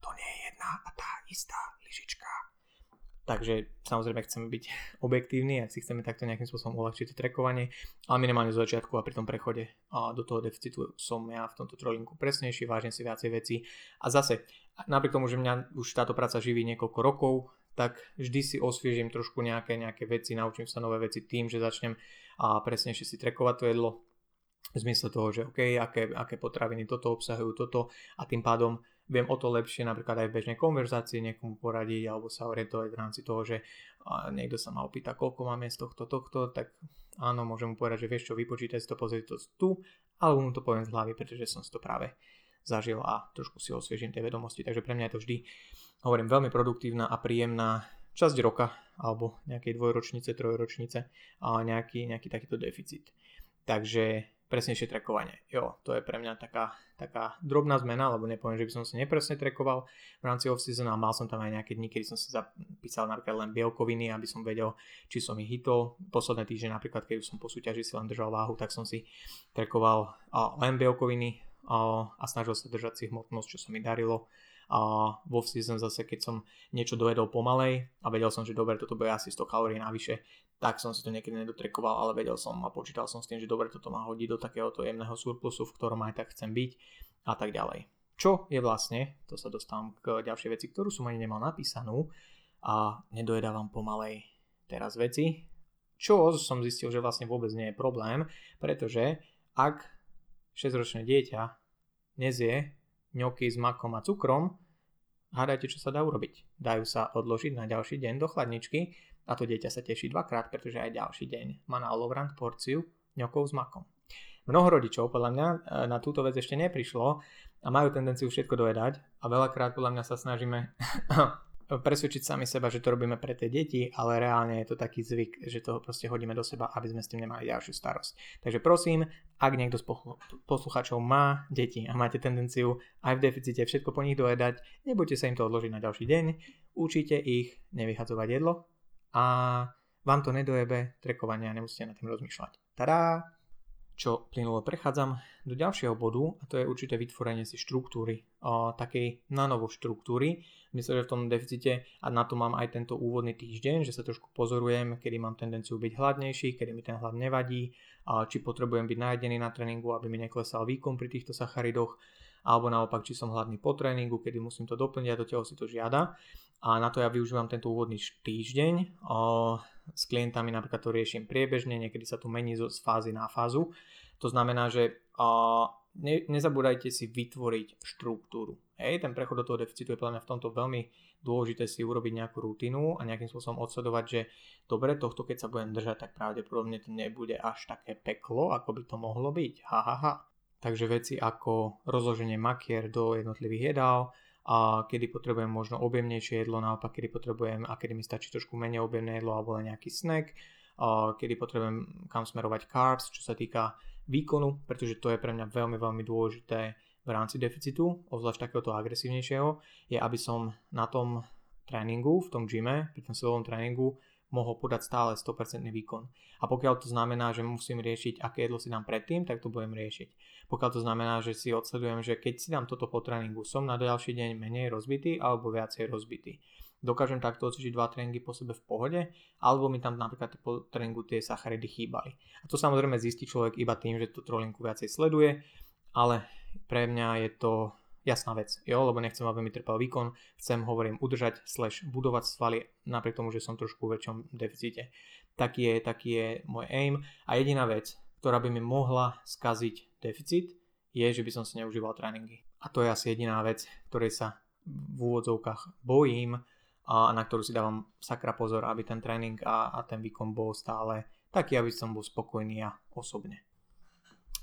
to nie je jedna a tá istá lyžička Takže samozrejme chceme byť objektívni, ak si chceme takto nejakým spôsobom uľahčiť trekovanie, ale minimálne z začiatku a pri tom prechode do toho deficitu som ja v tomto trolinku presnejší, vážim si viacej veci a zase napriek tomu, že mňa už táto práca živí niekoľko rokov, tak vždy si osviežím trošku nejaké, nejaké veci, naučím sa nové veci tým, že začnem a presnejšie si trekovať to jedlo v zmysle toho, že OK, aké, aké potraviny toto obsahujú, toto a tým pádom viem o to lepšie napríklad aj v bežnej konverzácii niekomu poradiť alebo sa orientovať v rámci toho, že niekto sa ma opýta, koľko máme z tohto, tohto, tak áno, môžem mu povedať, že vieš čo, vypočítaj si to, pozri to tu alebo mu to poviem z hlavy, pretože som si to práve zažil a trošku si osviežím tie vedomosti. Takže pre mňa je to vždy, hovorím, veľmi produktívna a príjemná časť roka alebo nejakej dvojročnice, trojročnice a nejaký, nejaký takýto deficit. Takže presnejšie trekovanie. Jo, to je pre mňa taká, taká drobná zmena, lebo nepoviem, že by som si nepresne trekoval v rámci off-season a mal som tam aj nejaké dni, kedy som si zapísal napríklad len bielkoviny, aby som vedel, či som ich hitol. Posledné týždne napríklad, keď som po súťaži si len držal váhu, tak som si trekoval len bielkoviny a snažil sa držať si hmotnosť, čo sa mi darilo a vo season zase, keď som niečo dojedol pomalej a vedel som, že dobre, toto bude asi 100 kalórií navyše, tak som si to niekedy nedotrekoval, ale vedel som a počítal som s tým, že dobre, toto má hodiť do takéhoto jemného surplusu, v ktorom aj tak chcem byť a tak ďalej. Čo je vlastne, to sa dostávam k ďalšej veci, ktorú som ani nemal napísanú a nedojedávam pomalej teraz veci, čo som zistil, že vlastne vôbec nie je problém, pretože ak 6-ročné dieťa nezie ňoky s makom a cukrom, hádajte, čo sa dá urobiť. Dajú sa odložiť na ďalší deň do chladničky a to dieťa sa teší dvakrát, pretože aj ďalší deň má na olovrant porciu ňokov s makom. Mnoho rodičov podľa mňa e, na túto vec ešte neprišlo a majú tendenciu všetko dojedať a veľakrát podľa mňa sa snažíme presvedčiť sami seba, že to robíme pre tie deti, ale reálne je to taký zvyk, že to proste hodíme do seba, aby sme s tým nemali ďalšiu starosť. Takže prosím, ak niekto z poslucháčov má deti a máte tendenciu aj v deficite všetko po nich dojedať, nebudete sa im to odložiť na ďalší deň, učite ich nevyhadzovať jedlo a vám to nedojebe trekovania a nemusíte nad tým rozmýšľať. Tadá! čo plynulo prechádzam do ďalšieho bodu a to je určite vytvorenie si štruktúry, o, takej nanovo štruktúry. Myslím, že v tom deficite a na to mám aj tento úvodný týždeň, že sa trošku pozorujem, kedy mám tendenciu byť hladnejší, kedy mi ten hlad nevadí, a či potrebujem byť najedený na tréningu, aby mi neklesal výkon pri týchto sacharidoch, alebo naopak, či som hladný po tréningu, kedy musím to doplniť a do tela si to žiada. A na to ja využívam tento úvodný týždeň. O, s klientami napríklad to riešim priebežne, niekedy sa to mení z fázy na fázu. To znamená, že uh, ne, nezabúdajte si vytvoriť štruktúru. Hej, ten prechod do toho deficitu je podľa mňa v tomto veľmi dôležité si urobiť nejakú rutinu a nejakým spôsobom odsledovať, že dobre, tohto keď sa budem držať, tak pravdepodobne to nebude až také peklo, ako by to mohlo byť. Ha, ha, ha. Takže veci ako rozloženie makier do jednotlivých jedál, a kedy potrebujem možno objemnejšie jedlo, naopak kedy potrebujem a kedy mi stačí trošku menej objemné jedlo alebo len nejaký snack, a kedy potrebujem kam smerovať carbs, čo sa týka výkonu, pretože to je pre mňa veľmi, veľmi dôležité v rámci deficitu, obzvlášť takéhoto agresívnejšieho, je aby som na tom tréningu, v tom gyme, pri tom silovom tréningu mohol podať stále 100% výkon. A pokiaľ to znamená, že musím riešiť, aké jedlo si dám predtým, tak to budem riešiť. Pokiaľ to znamená, že si odsledujem, že keď si dám toto po tréningu, som na ďalší deň menej rozbitý alebo viacej rozbitý. Dokážem takto odcvičiť dva tréningy po sebe v pohode, alebo mi tam napríklad po tréningu tie sacharidy chýbali. A to samozrejme zistí človek iba tým, že tú trolinku viacej sleduje, ale pre mňa je to jasná vec, jo, lebo nechcem, aby mi trpel výkon, chcem, hovorím, udržať slash budovať svaly napriek tomu, že som trošku v väčšom deficite. Taký je, taký je môj aim a jediná vec, ktorá by mi mohla skaziť deficit, je, že by som si neužíval tréningy. A to je asi jediná vec, ktorej sa v úvodzovkách bojím a na ktorú si dávam sakra pozor, aby ten tréning a, a ten výkon bol stále taký, aby som bol spokojný ja osobne.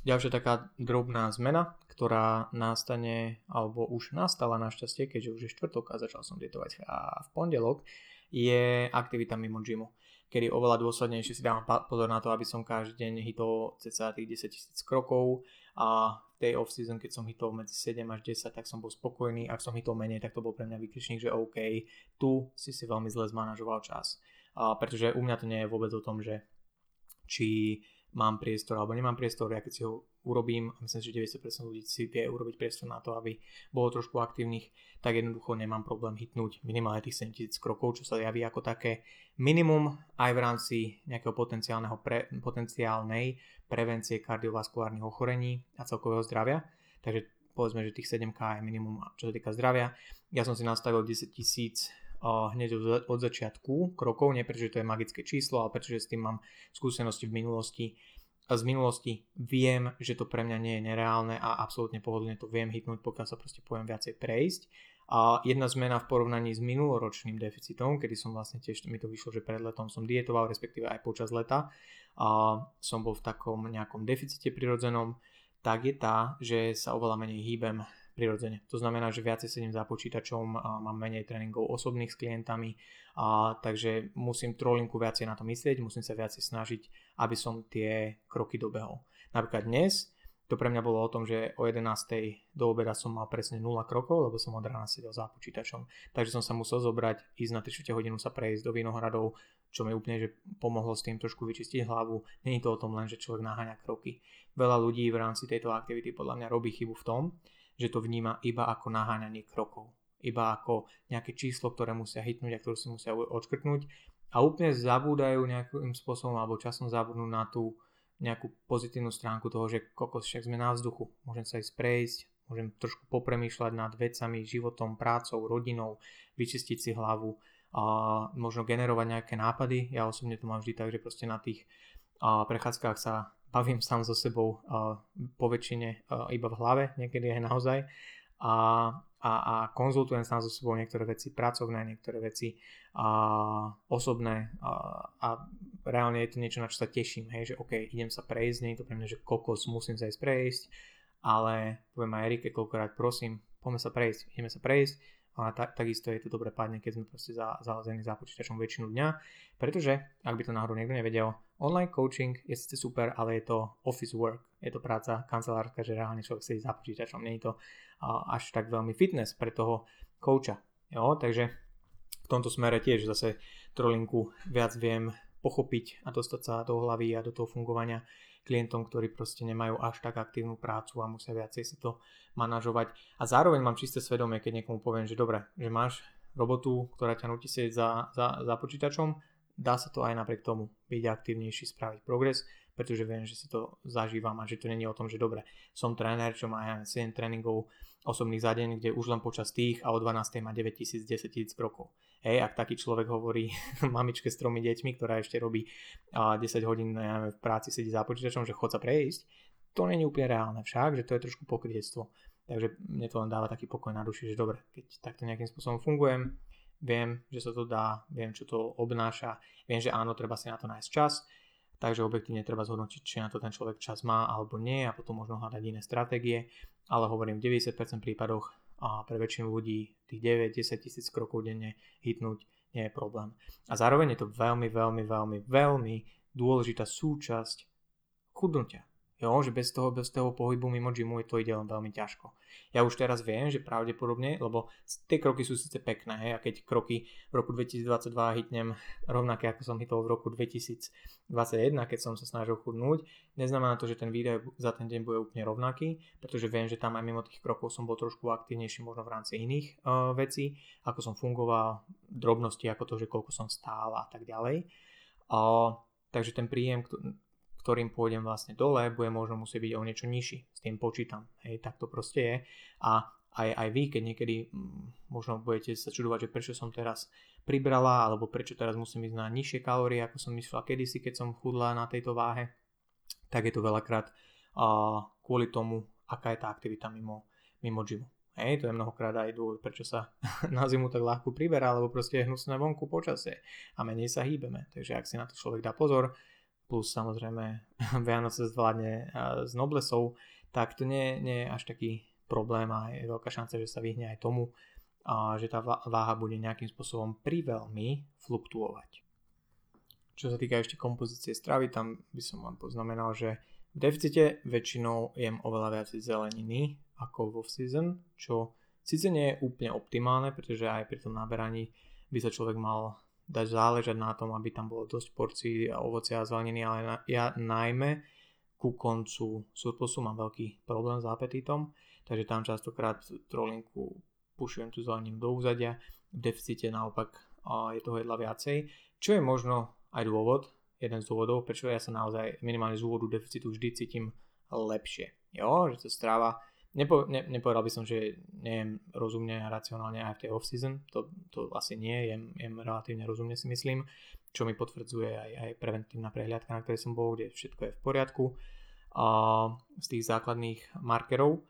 Ďalšia taká drobná zmena, ktorá nastane, alebo už nastala našťastie, keďže už je štvrtok a začal som dietovať a v pondelok, je aktivita mimo gymu kedy oveľa dôslednejšie si dávam pozor na to, aby som každý deň hitol cca tých 10 tisíc krokov a v tej off-season, keď som hitol medzi 7 až 10, tak som bol spokojný, ak som hitol menej, tak to bol pre mňa výkričník, že OK, tu si si veľmi zle zmanažoval čas. A pretože u mňa to nie je vôbec o tom, že či mám priestor alebo nemám priestor, ja keď si ho urobím, a myslím, že 90% ľudí si vie urobiť priestor na to, aby bolo trošku aktívnych, tak jednoducho nemám problém hitnúť minimálne tých 7000 krokov, čo sa javí ako také minimum aj v rámci nejakého potenciálneho pre, potenciálnej prevencie kardiovaskulárnych ochorení a celkového zdravia. Takže povedzme, že tých 7K je minimum, čo sa týka zdravia. Ja som si nastavil 10 tisíc hneď od, začiatku krokov, nie pretože to je magické číslo, ale pretože s tým mám skúsenosti v minulosti. Z minulosti viem, že to pre mňa nie je nereálne a absolútne pohodlne to viem hitnúť, pokiaľ sa proste poviem viacej prejsť. A jedna zmena v porovnaní s minuloročným deficitom, kedy som vlastne tiež, mi to vyšlo, že pred letom som dietoval, respektíve aj počas leta, a som bol v takom nejakom deficite prirodzenom, tak je tá, že sa oveľa menej hýbem prirodzene. To znamená, že viacej sedím za počítačom, a mám menej tréningov osobných s klientami, a, takže musím trolinku viacej na to myslieť, musím sa viacej snažiť, aby som tie kroky dobehol. Napríklad dnes to pre mňa bolo o tom, že o 11. do obeda som mal presne 0 krokov, lebo som od rána sedel za počítačom. Takže som sa musel zobrať, ísť na 3 hodinu sa prejsť do Vinohradov, čo mi úplne že pomohlo s tým trošku vyčistiť hlavu. Není to o tom len, že človek naháňa kroky. Veľa ľudí v rámci tejto aktivity podľa mňa robí chybu v tom, že to vníma iba ako naháňanie krokov. Iba ako nejaké číslo, ktoré musia hitnúť a ktoré si musia odškrtnúť a úplne zabúdajú nejakým spôsobom alebo časom zabudnú na tú nejakú pozitívnu stránku toho, že kokos však sme na vzduchu, môžem sa ísť prejsť, môžem trošku popremýšľať nad vecami, životom, prácou, rodinou, vyčistiť si hlavu a možno generovať nejaké nápady. Ja osobne to mám vždy tak, že proste na tých a, prechádzkach sa bavím sám so sebou a, po väčšine a, iba v hlave, niekedy aj naozaj. A, a, a konzultujem sám so sebou niektoré veci pracovné, niektoré veci a, osobné a, a reálne je to niečo, na čo sa teším, hej, že OK, idem sa prejsť, nie je to pre mňa, že kokos, musím sa prejsť, ale poviem aj Erike koľkokrát, prosím, poďme sa prejsť, ideme sa prejsť, a tak, takisto je to dobre padne, keď sme proste za, zalazení za počítačom väčšinu dňa, pretože, ak by to náhodou niekto nevedel, online coaching je síce super, ale je to office work, je to práca kancelárska, že reálne človek sedí za počítačom, nie je to až tak veľmi fitness pre toho coacha, jo, takže v tomto smere tiež zase trolinku viac viem pochopiť a dostať sa do hlavy a do toho fungovania klientom, ktorí proste nemajú až tak aktívnu prácu a musia viacej si to manažovať. A zároveň mám čisté svedomie, keď niekomu poviem, že dobre, že máš robotu, ktorá ťa nutí sedieť za, za, za počítačom, dá sa to aj napriek tomu byť aktívnejší, spraviť progres, pretože viem, že si to zažívam a že to není o tom, že dobre, som tréner, čo má ja 7 tréningov osobných za deň, kde už len počas tých a o 12. má 9000, 10 tisíc krokov. Hej, ak taký človek hovorí mamičke s tromi deťmi, ktorá ešte robí 10 hodín ja v práci, sedí za počítačom, že chod sa prejsť, to není úplne reálne však, že to je trošku pokrytectvo. Takže mne to len dáva taký pokoj na duši, že dobre, keď takto nejakým spôsobom fungujem, viem, že sa to dá, viem, čo to obnáša, viem, že áno, treba si na to nájsť čas, takže objektívne treba zhodnotiť, či na to ten človek čas má alebo nie a potom možno hľadať iné stratégie, ale hovorím v 90% prípadoch a pre väčšinu ľudí tých 9-10 tisíc krokov denne hitnúť nie je problém. A zároveň je to veľmi, veľmi, veľmi, veľmi dôležitá súčasť chudnutia. Jo, že bez toho, bez toho pohybu mimo gymu to ide len veľmi ťažko. Ja už teraz viem, že pravdepodobne, lebo tie kroky sú síce pekné, hej, a keď kroky v roku 2022 hitnem rovnaké ako som hitol v roku 2021, keď som sa snažil chudnúť, neznamená to, že ten výdaj za ten deň bude úplne rovnaký, pretože viem, že tam aj mimo tých krokov som bol trošku aktívnejší možno v rámci iných uh, vecí, ako som fungoval, drobnosti ako to, že koľko som stál a tak ďalej. Uh, takže ten príjem, ktorým pôjdem vlastne dole, bude možno musieť byť o niečo nižší. S tým počítam. Hej, tak to proste je. A aj, aj vy, keď niekedy mm, možno budete sa čudovať, že prečo som teraz pribrala, alebo prečo teraz musím ísť na nižšie kalórie, ako som myslela kedysi, keď som chudla na tejto váhe, tak je to veľakrát uh, kvôli tomu, aká je tá aktivita mimo, mimo gymu. Hej, to je mnohokrát aj dôvod, prečo sa na zimu tak ľahko priberá, lebo proste je hnusné vonku počasie a menej sa hýbeme. Takže ak si na to človek dá pozor, plus samozrejme Vianoce zvládne s noblesou, tak to nie, nie je až taký problém a je veľká šanca, že sa vyhne aj tomu, a že tá váha bude nejakým spôsobom priveľmi fluktuovať. Čo sa týka ešte kompozície stravy, tam by som vám poznamenal, že v deficite väčšinou jem oveľa viac zeleniny ako vo season, čo síce nie je úplne optimálne, pretože aj pri tom naberaní by sa človek mal dať záležať na tom, aby tam bolo dosť porcií ovocia a zeleniny, ale na, ja najmä ku koncu surplusu mám veľký problém s apetitom, takže tam častokrát trolinku pušujem tú zeleninu do úzadia, v deficite naopak je toho jedla viacej, čo je možno aj dôvod, jeden z dôvodov, prečo ja sa naozaj minimálne z úvodu deficitu vždy cítim lepšie. Jo, že to stráva Nepo, ne, nepovedal by som, že nejem rozumne a racionálne aj v tej off-season, to, to asi nie, jem, jem relatívne rozumne si myslím, čo mi potvrdzuje aj, aj preventívna prehliadka, na ktorej som bol, kde všetko je v poriadku a, z tých základných markerov,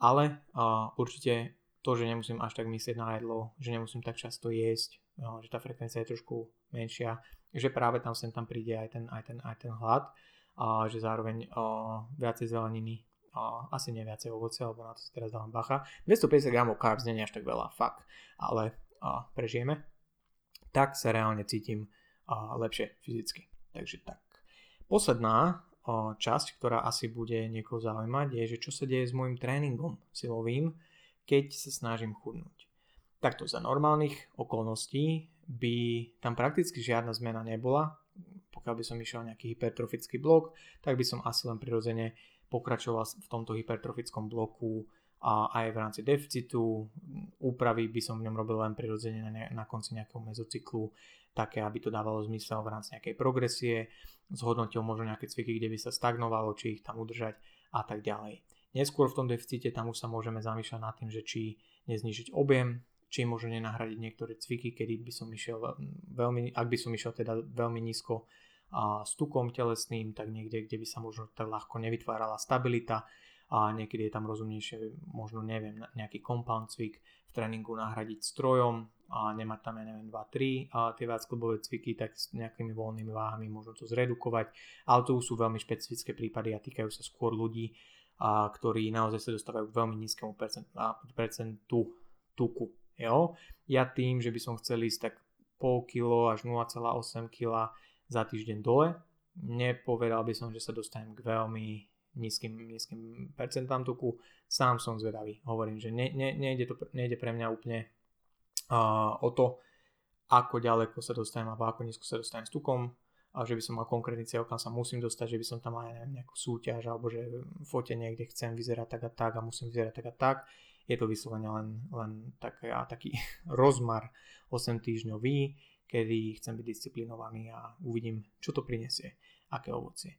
ale a, určite to, že nemusím až tak myslieť na jedlo, že nemusím tak často jesť, a, že tá frekvencia je trošku menšia, že práve tam sem tam príde aj ten, aj ten, aj ten hlad a že zároveň a, viacej zeleniny a asi nie viacej ovoce, lebo na to si teraz dávam bacha. 250 gramov carbs nie je až tak veľa, fakt, ale a, prežijeme. Tak sa reálne cítim a, lepšie fyzicky. Takže tak. Posledná a, časť, ktorá asi bude niekoho zaujímať, je, že čo sa deje s môjim tréningom silovým, keď sa snažím chudnúť. Takto za normálnych okolností by tam prakticky žiadna zmena nebola, pokiaľ by som išiel nejaký hypertrofický blok, tak by som asi len prirodzene pokračoval v tomto hypertrofickom bloku a aj v rámci deficitu. Úpravy by som v ňom robil len prirodzene na, na konci nejakého mezocyklu, také, aby to dávalo zmysel v rámci nejakej progresie, zhodnotil možno nejaké cviky, kde by sa stagnovalo, či ich tam udržať a tak ďalej. Neskôr v tom deficite tam už sa môžeme zamýšľať nad tým, že či neznižiť objem, či možno nenahradiť niektoré cviky, kedy by som išiel veľmi, ak by som išiel teda veľmi nízko a s tukom telesným, tak niekde, kde by sa možno tak ľahko nevytvárala stabilita a niekedy je tam rozumnejšie, možno neviem, nejaký compound cvik v tréningu nahradiť strojom a nemať tam, ja neviem, 2-3 a tie viacklubové cviky, tak s nejakými voľnými váhami možno to zredukovať, ale to sú veľmi špecifické prípady a týkajú sa skôr ľudí, a, ktorí naozaj sa dostávajú k veľmi nízkemu percentu tuku. Jo? Ja tým, že by som chcel ísť tak pol kilo až 0,8 kg za týždeň dole. Nepovedal by som, že sa dostanem k veľmi nízkym, nízkym percentám tuku. Sám som zvedavý. Hovorím, že ne, ne, nejde, to, nejde pre mňa úplne uh, o to, ako ďaleko sa dostanem alebo ako nízko sa dostanem s tukom a že by som mal konkrétny cieľ, kam sa musím dostať, že by som tam mal neviem, nejakú súťaž alebo že fote niekde chcem vyzerať tak a tak a musím vyzerať tak a tak. Je to vyslovene len, len taký, taký rozmar 8 týždňový, kedy chcem byť disciplinovaný a uvidím, čo to prinesie, aké ovocie.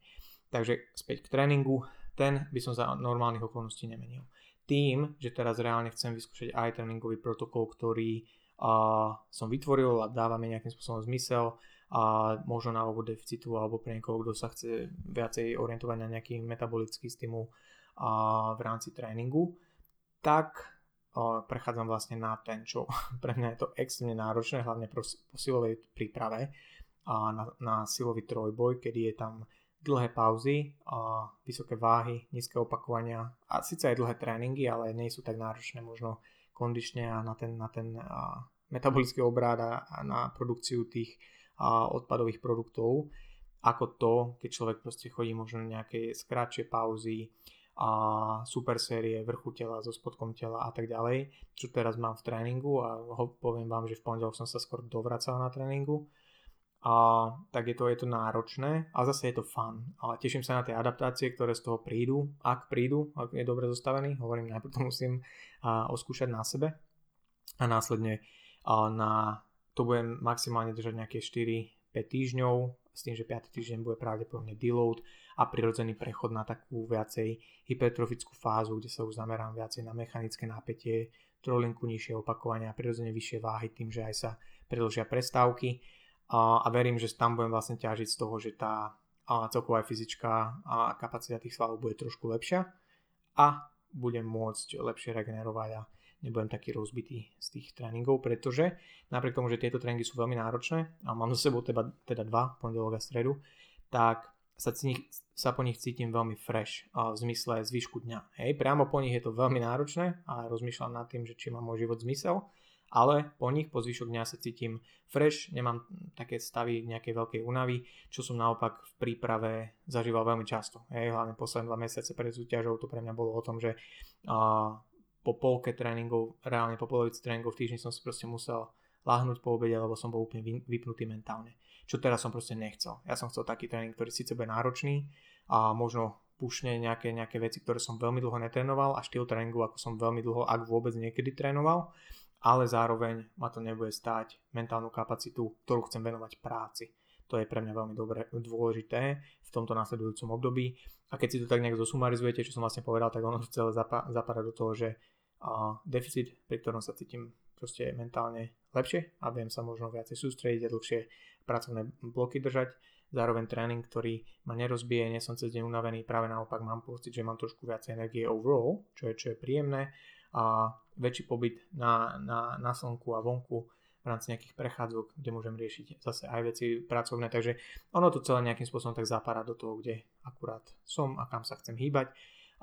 Takže späť k tréningu, ten by som za normálnych okolností nemenil. Tým, že teraz reálne chcem vyskúšať aj tréningový protokol, ktorý uh, som vytvoril a dáva mi nejakým spôsobom zmysel a možno na obod deficitu alebo pre niekoho, kto sa chce viacej orientovať na nejaký metabolický stimul uh, v rámci tréningu, tak prechádzam vlastne na ten, čo pre mňa je to extrémne náročné, hlavne po silovej príprave a na, na silový trojboj, kedy je tam dlhé pauzy, a vysoké váhy, nízke opakovania a síce aj dlhé tréningy, ale nie sú tak náročné možno kondične a na ten, na ten a, metabolický obrád a, na produkciu tých a, odpadových produktov, ako to, keď človek proste chodí možno nejaké skrátšie pauzy, a super série vrchu tela so spodkom tela a tak ďalej, čo teraz mám v tréningu a ho, poviem vám, že v pondelok som sa skôr dovracal na tréningu a tak je to, je to náročné a zase je to fun. A teším sa na tie adaptácie, ktoré z toho prídu, ak prídu, ak je dobre zostavený, hovorím, najprv to musím a, oskúšať na sebe a následne a, na, to budem maximálne držať nejaké 4-5 týždňov s tým, že 5. týždeň bude pravdepodobne deload a prirodzený prechod na takú viacej hypertrofickú fázu, kde sa už zamerám viacej na mechanické napätie, trolinku nižšie opakovania a prirodzene vyššie váhy tým, že aj sa predlžia prestávky a, verím, že tam budem vlastne ťažiť z toho, že tá a celková fyzická a kapacita tých svalov bude trošku lepšia a budem môcť lepšie regenerovať a nebudem taký rozbitý z tých tréningov, pretože napriek tomu, že tieto tréningy sú veľmi náročné a mám za sebou teda, teda dva, pondelok a stredu, tak sa, nich, sa po nich cítim veľmi fresh v zmysle zvyšku dňa. Hej, priamo po nich je to veľmi náročné a rozmýšľam nad tým, že či má môj život zmysel, ale po nich, po zvyšok dňa sa cítim fresh, nemám také stavy nejakej veľkej únavy, čo som naopak v príprave zažíval veľmi často. Hej, hlavne posledné dva mesiace pred súťažou to pre mňa bolo o tom, že uh, po polke tréningov, reálne po polovici tréningov v týždni som si proste musel láhnuť po obede, lebo som bol úplne vypnutý mentálne čo teraz som proste nechcel. Ja som chcel taký tréning, ktorý síce bude náročný a možno pušne nejaké, nejaké veci, ktoré som veľmi dlho netrénoval a štýl tréningu, ako som veľmi dlho, ak vôbec niekedy trénoval, ale zároveň ma to nebude stáť mentálnu kapacitu, ktorú chcem venovať práci. To je pre mňa veľmi dobre, dôležité v tomto následujúcom období. A keď si to tak nejak zosumarizujete, čo som vlastne povedal, tak ono celé zapadá do toho, že deficit, pri ktorom sa cítim proste mentálne lepšie a viem sa možno viacej sústrediť a dlhšie pracovné bloky držať. Zároveň tréning, ktorý ma nerozbije, nie som cez deň unavený, práve naopak mám pocit, že mám trošku viac energie overall, čo je, čo je príjemné. A väčší pobyt na, na, na slnku a vonku v rámci nejakých prechádzok, kde môžem riešiť zase aj veci pracovné, takže ono to celé nejakým spôsobom tak zapadá do toho, kde akurát som a kam sa chcem hýbať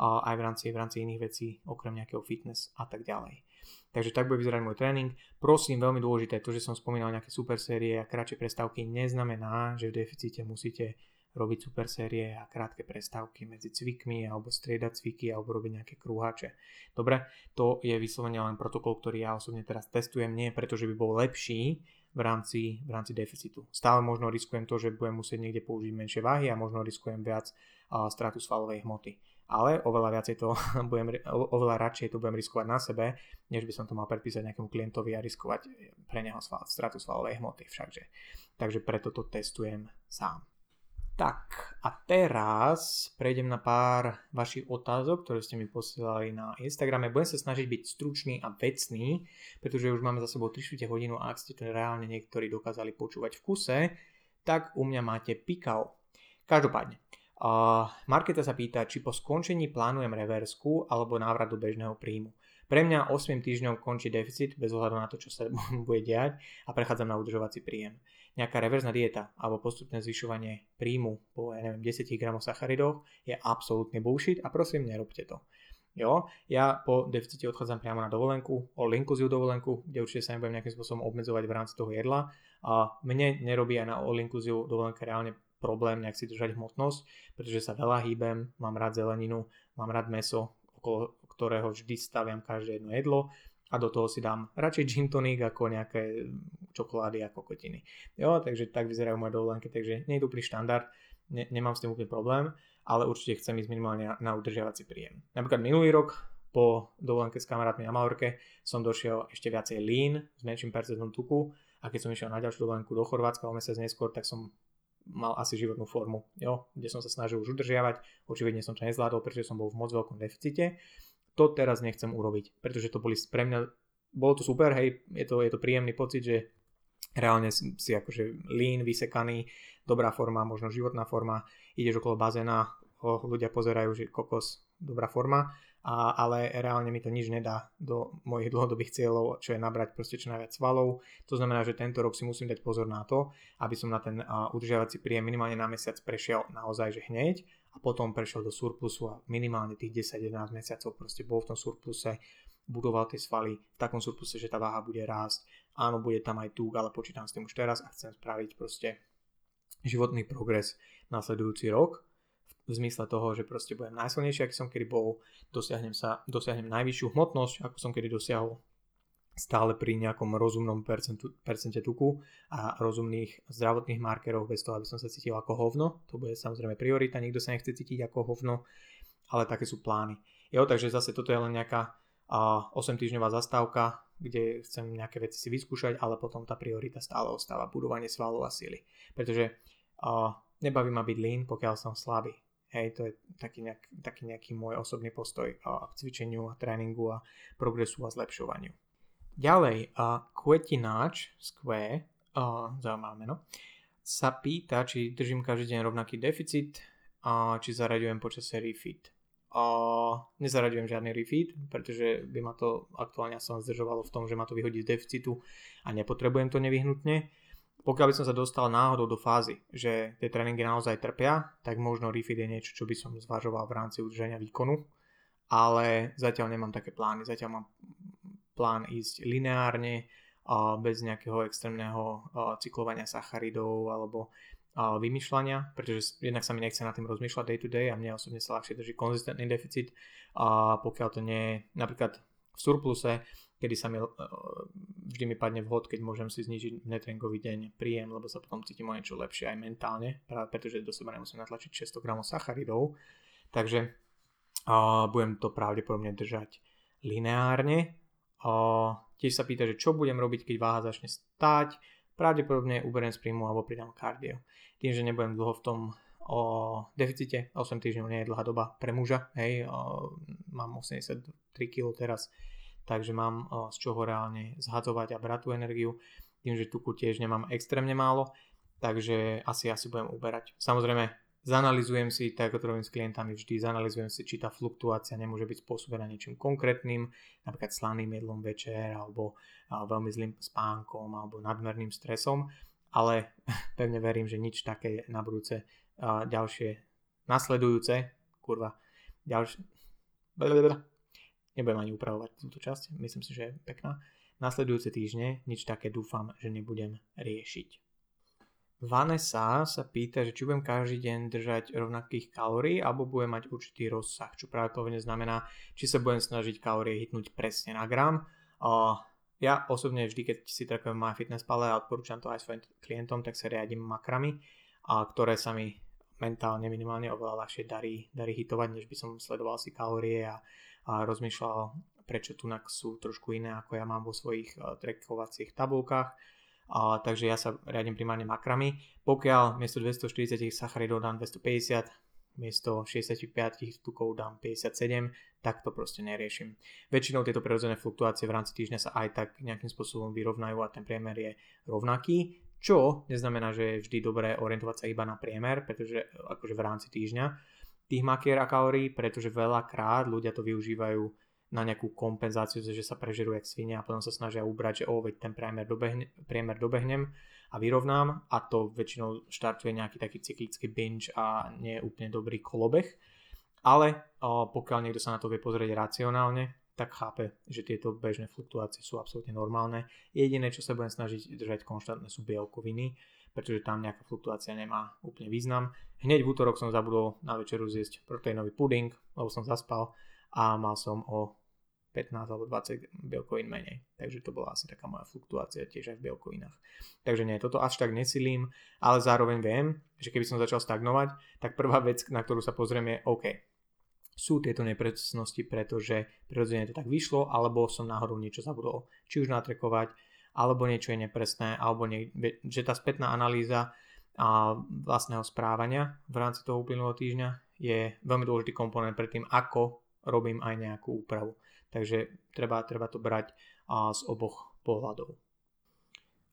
aj v rámci, v rámci iných vecí, okrem nejakého fitness a tak ďalej. Takže tak bude vyzerať môj tréning. Prosím, veľmi dôležité, to, že som spomínal nejaké super série a kratšie prestávky, neznamená, že v deficite musíte robiť super série a krátke prestávky medzi cvikmi alebo striedať cviky alebo robiť nejaké krúhače. Dobre, to je vyslovene len protokol, ktorý ja osobne teraz testujem, nie preto, že by bol lepší v rámci, v rámci deficitu. Stále možno riskujem to, že budem musieť niekde použiť menšie váhy a možno riskujem viac uh, stratu svalovej hmoty ale oveľa viacej to budem, oveľa radšej to budem riskovať na sebe, než by som to mal predpísať nejakému klientovi a riskovať pre neho sval, stratu svalovej hmoty všakže. Takže preto to testujem sám. Tak a teraz prejdem na pár vašich otázok, ktoré ste mi posielali na Instagrame. Budem sa snažiť byť stručný a vecný, pretože už máme za sebou 3 hodinu a ak ste to reálne niektorí dokázali počúvať v kuse, tak u mňa máte pikal. Každopádne, Marketa sa pýta, či po skončení plánujem reversku alebo návrat do bežného príjmu. Pre mňa 8 týždňov končí deficit bez ohľadu na to, čo sa bude diať a prechádzam na udržovací príjem. Nejaká reverzná dieta alebo postupné zvyšovanie príjmu po ja neviem, 10 g sacharidoch je absolútne bullshit a prosím, nerobte to. Jo, ja po deficite odchádzam priamo na dovolenku, o inkluziu dovolenku, kde určite sa nebudem nejakým spôsobom obmedzovať v rámci toho jedla a mne nerobí aj na all inkluziu dovolenke reálne problém nejak si držať hmotnosť, pretože sa veľa hýbem, mám rád zeleninu, mám rád meso, okolo ktorého vždy staviam každé jedno jedlo a do toho si dám radšej gin tonic ako nejaké čokolády a kokotiny. Jo, takže tak vyzerajú moje dovolenky, takže nie je úplný štandard, ne, nemám s tým úplný problém, ale určite chcem ísť minimálne na, na udržiavací príjem. Napríklad minulý rok po dovolenke s kamarátmi na Malorke som došiel ešte viacej lean s menším percentom tuku a keď som išiel na ďalšiu dovolenku do Chorvátska o mesiac neskôr, tak som mal asi životnú formu, jo, kde som sa snažil už udržiavať, očividne som to nezvládol, pretože som bol v moc veľkom deficite. To teraz nechcem urobiť, pretože to boli pre mňa, bolo to super, hej, je to, je to príjemný pocit, že reálne si akože lean, vysekaný, dobrá forma, možno životná forma, ideš okolo bazéna, ľudia pozerajú, že kokos, dobrá forma, a, ale reálne mi to nič nedá do mojich dlhodobých cieľov, čo je nabrať proste čo najviac svalov. To znamená, že tento rok si musím dať pozor na to, aby som na ten uh, udržiavací príjem minimálne na mesiac prešiel naozaj že hneď a potom prešiel do surplusu a minimálne tých 10-11 mesiacov proste bol v tom surpluse, budoval tie svaly v takom surpluse, že tá váha bude rásť. Áno, bude tam aj tuk, ale počítam s tým už teraz a chcem spraviť proste životný progres nasledujúci rok v zmysle toho, že proste budem najsilnejší, aký som kedy bol, dosiahnem, sa, dosiahnem najvyššiu hmotnosť, ako som kedy dosiahol stále pri nejakom rozumnom percentu, percente tuku a rozumných zdravotných markerov bez toho, aby som sa cítil ako hovno. To bude samozrejme priorita, nikto sa nechce cítiť ako hovno, ale také sú plány. Jo, takže zase toto je len nejaká uh, 8 týždňová zastávka, kde chcem nejaké veci si vyskúšať, ale potom tá priorita stále ostáva budovanie svalov a síly. Pretože uh, nebaví ma byť lean, pokiaľ som slabý. Hej, to je taký, nejak, taký nejaký môj osobný postoj a k cvičeniu a tréningu a progresu a zlepšovaniu. Ďalej, uh, Kvetináč, Square, zaujímavé meno, sa pýta, či držím každý deň rovnaký deficit, a či zaraďujem počas refit. Uh, nezaraďujem žiadny refit, pretože by ma to aktuálne som zdržovalo v tom, že ma to vyhodí z deficitu a nepotrebujem to nevyhnutne pokiaľ by som sa dostal náhodou do fázy, že tie tréningy naozaj trpia, tak možno refit je niečo, čo by som zvažoval v rámci udržania výkonu, ale zatiaľ nemám také plány, zatiaľ mám plán ísť lineárne, bez nejakého extrémneho cyklovania sacharidov alebo vymýšľania, pretože jednak sa mi nechce na tým rozmýšľať day to day a mne osobne sa ľahšie drží konzistentný deficit. A pokiaľ to nie je napríklad v surpluse, kedy sa mi, uh, vždy mi padne vhod, keď môžem si znižiť netréningový deň príjem, lebo sa potom cítim o niečo lepšie aj mentálne, práve pretože do seba nemusím natlačiť 600 g sacharidov. Takže uh, budem to pravdepodobne držať lineárne. Uh, tiež sa pýta, že čo budem robiť, keď váha začne stáť. Pravdepodobne uberiem z príjmu alebo pridám kardio. Tým, že nebudem dlho v tom o deficite, 8 týždňov nie je dlhá doba pre muža, hej, o, mám 83 kg teraz, takže mám z čoho reálne zhadzovať a brať tú energiu. Tým, že tuku tiež nemám extrémne málo, takže asi asi budem uberať. Samozrejme, zanalizujem si, tak ako to robím s klientami vždy, zanalizujem si, či tá fluktuácia nemôže byť spôsobená niečím konkrétnym, napríklad slaným jedlom večer, alebo veľmi zlým spánkom, alebo nadmerným stresom, ale pevne verím, že nič také na budúce ďalšie nasledujúce, kurva, ďalšie. Nebudem ani upravovať túto časť, myslím si, že je pekná. Nasledujúce týždne nič také dúfam, že nebudem riešiť. Vanessa sa pýta, že či budem každý deň držať rovnakých kalórií alebo budem mať určitý rozsah, čo práve povedne znamená, či sa budem snažiť kalórie hitnúť presne na gram. Uh, ja osobne vždy, keď si trekujem MyFitnessPal a odporúčam to aj svojim klientom, tak sa riadím makrami, a ktoré sa mi mentálne minimálne oveľa ľahšie darí, darí hitovať, než by som sledoval si kalórie a, a rozmýšľal, prečo tunak sú trošku iné, ako ja mám vo svojich uh, trackovacích tabulkách. Uh, takže ja sa riadím primárne makrami. Pokiaľ miesto 240 sacharidov dám 250, miesto 65 tukov dám 57, tak to proste neriešim. Väčšinou tieto prirodzené fluktuácie v rámci týždňa sa aj tak nejakým spôsobom vyrovnajú a ten priemer je rovnaký. Čo neznamená, že je vždy dobré orientovať sa iba na priemer, pretože akože v rámci týždňa tých makier a kalórií, pretože veľakrát ľudia to využívajú na nejakú kompenzáciu, že sa prežerú jak svine a potom sa snažia ubrať, že o, veď ten priemer, dobehne, priemer dobehnem a vyrovnám a to väčšinou štartuje nejaký taký cyklický binge a nie je úplne dobrý kolobeh. Ale o, pokiaľ niekto sa na to vie pozrieť racionálne, tak chápe, že tieto bežné fluktuácie sú absolútne normálne. Jediné, čo sa budem snažiť držať konštantné sú bielkoviny, pretože tam nejaká fluktuácia nemá úplne význam. Hneď v útorok som zabudol na večeru zjesť proteínový puding, lebo som zaspal a mal som o 15 alebo 20 bielkovín menej. Takže to bola asi taká moja fluktuácia tiež aj v bielkovinách. Takže nie, toto až tak nesilím, ale zároveň viem, že keby som začal stagnovať, tak prvá vec, na ktorú sa pozriem je OK, sú tieto nepresnosti, pretože prirodzene to tak vyšlo, alebo som náhodou niečo zabudol, či už natrekovať, alebo niečo je nepresné, alebo nie, že tá spätná analýza a vlastného správania v rámci toho uplynulého týždňa je veľmi dôležitý komponent pre tým, ako robím aj nejakú úpravu. Takže treba, treba to brať a, z oboch pohľadov.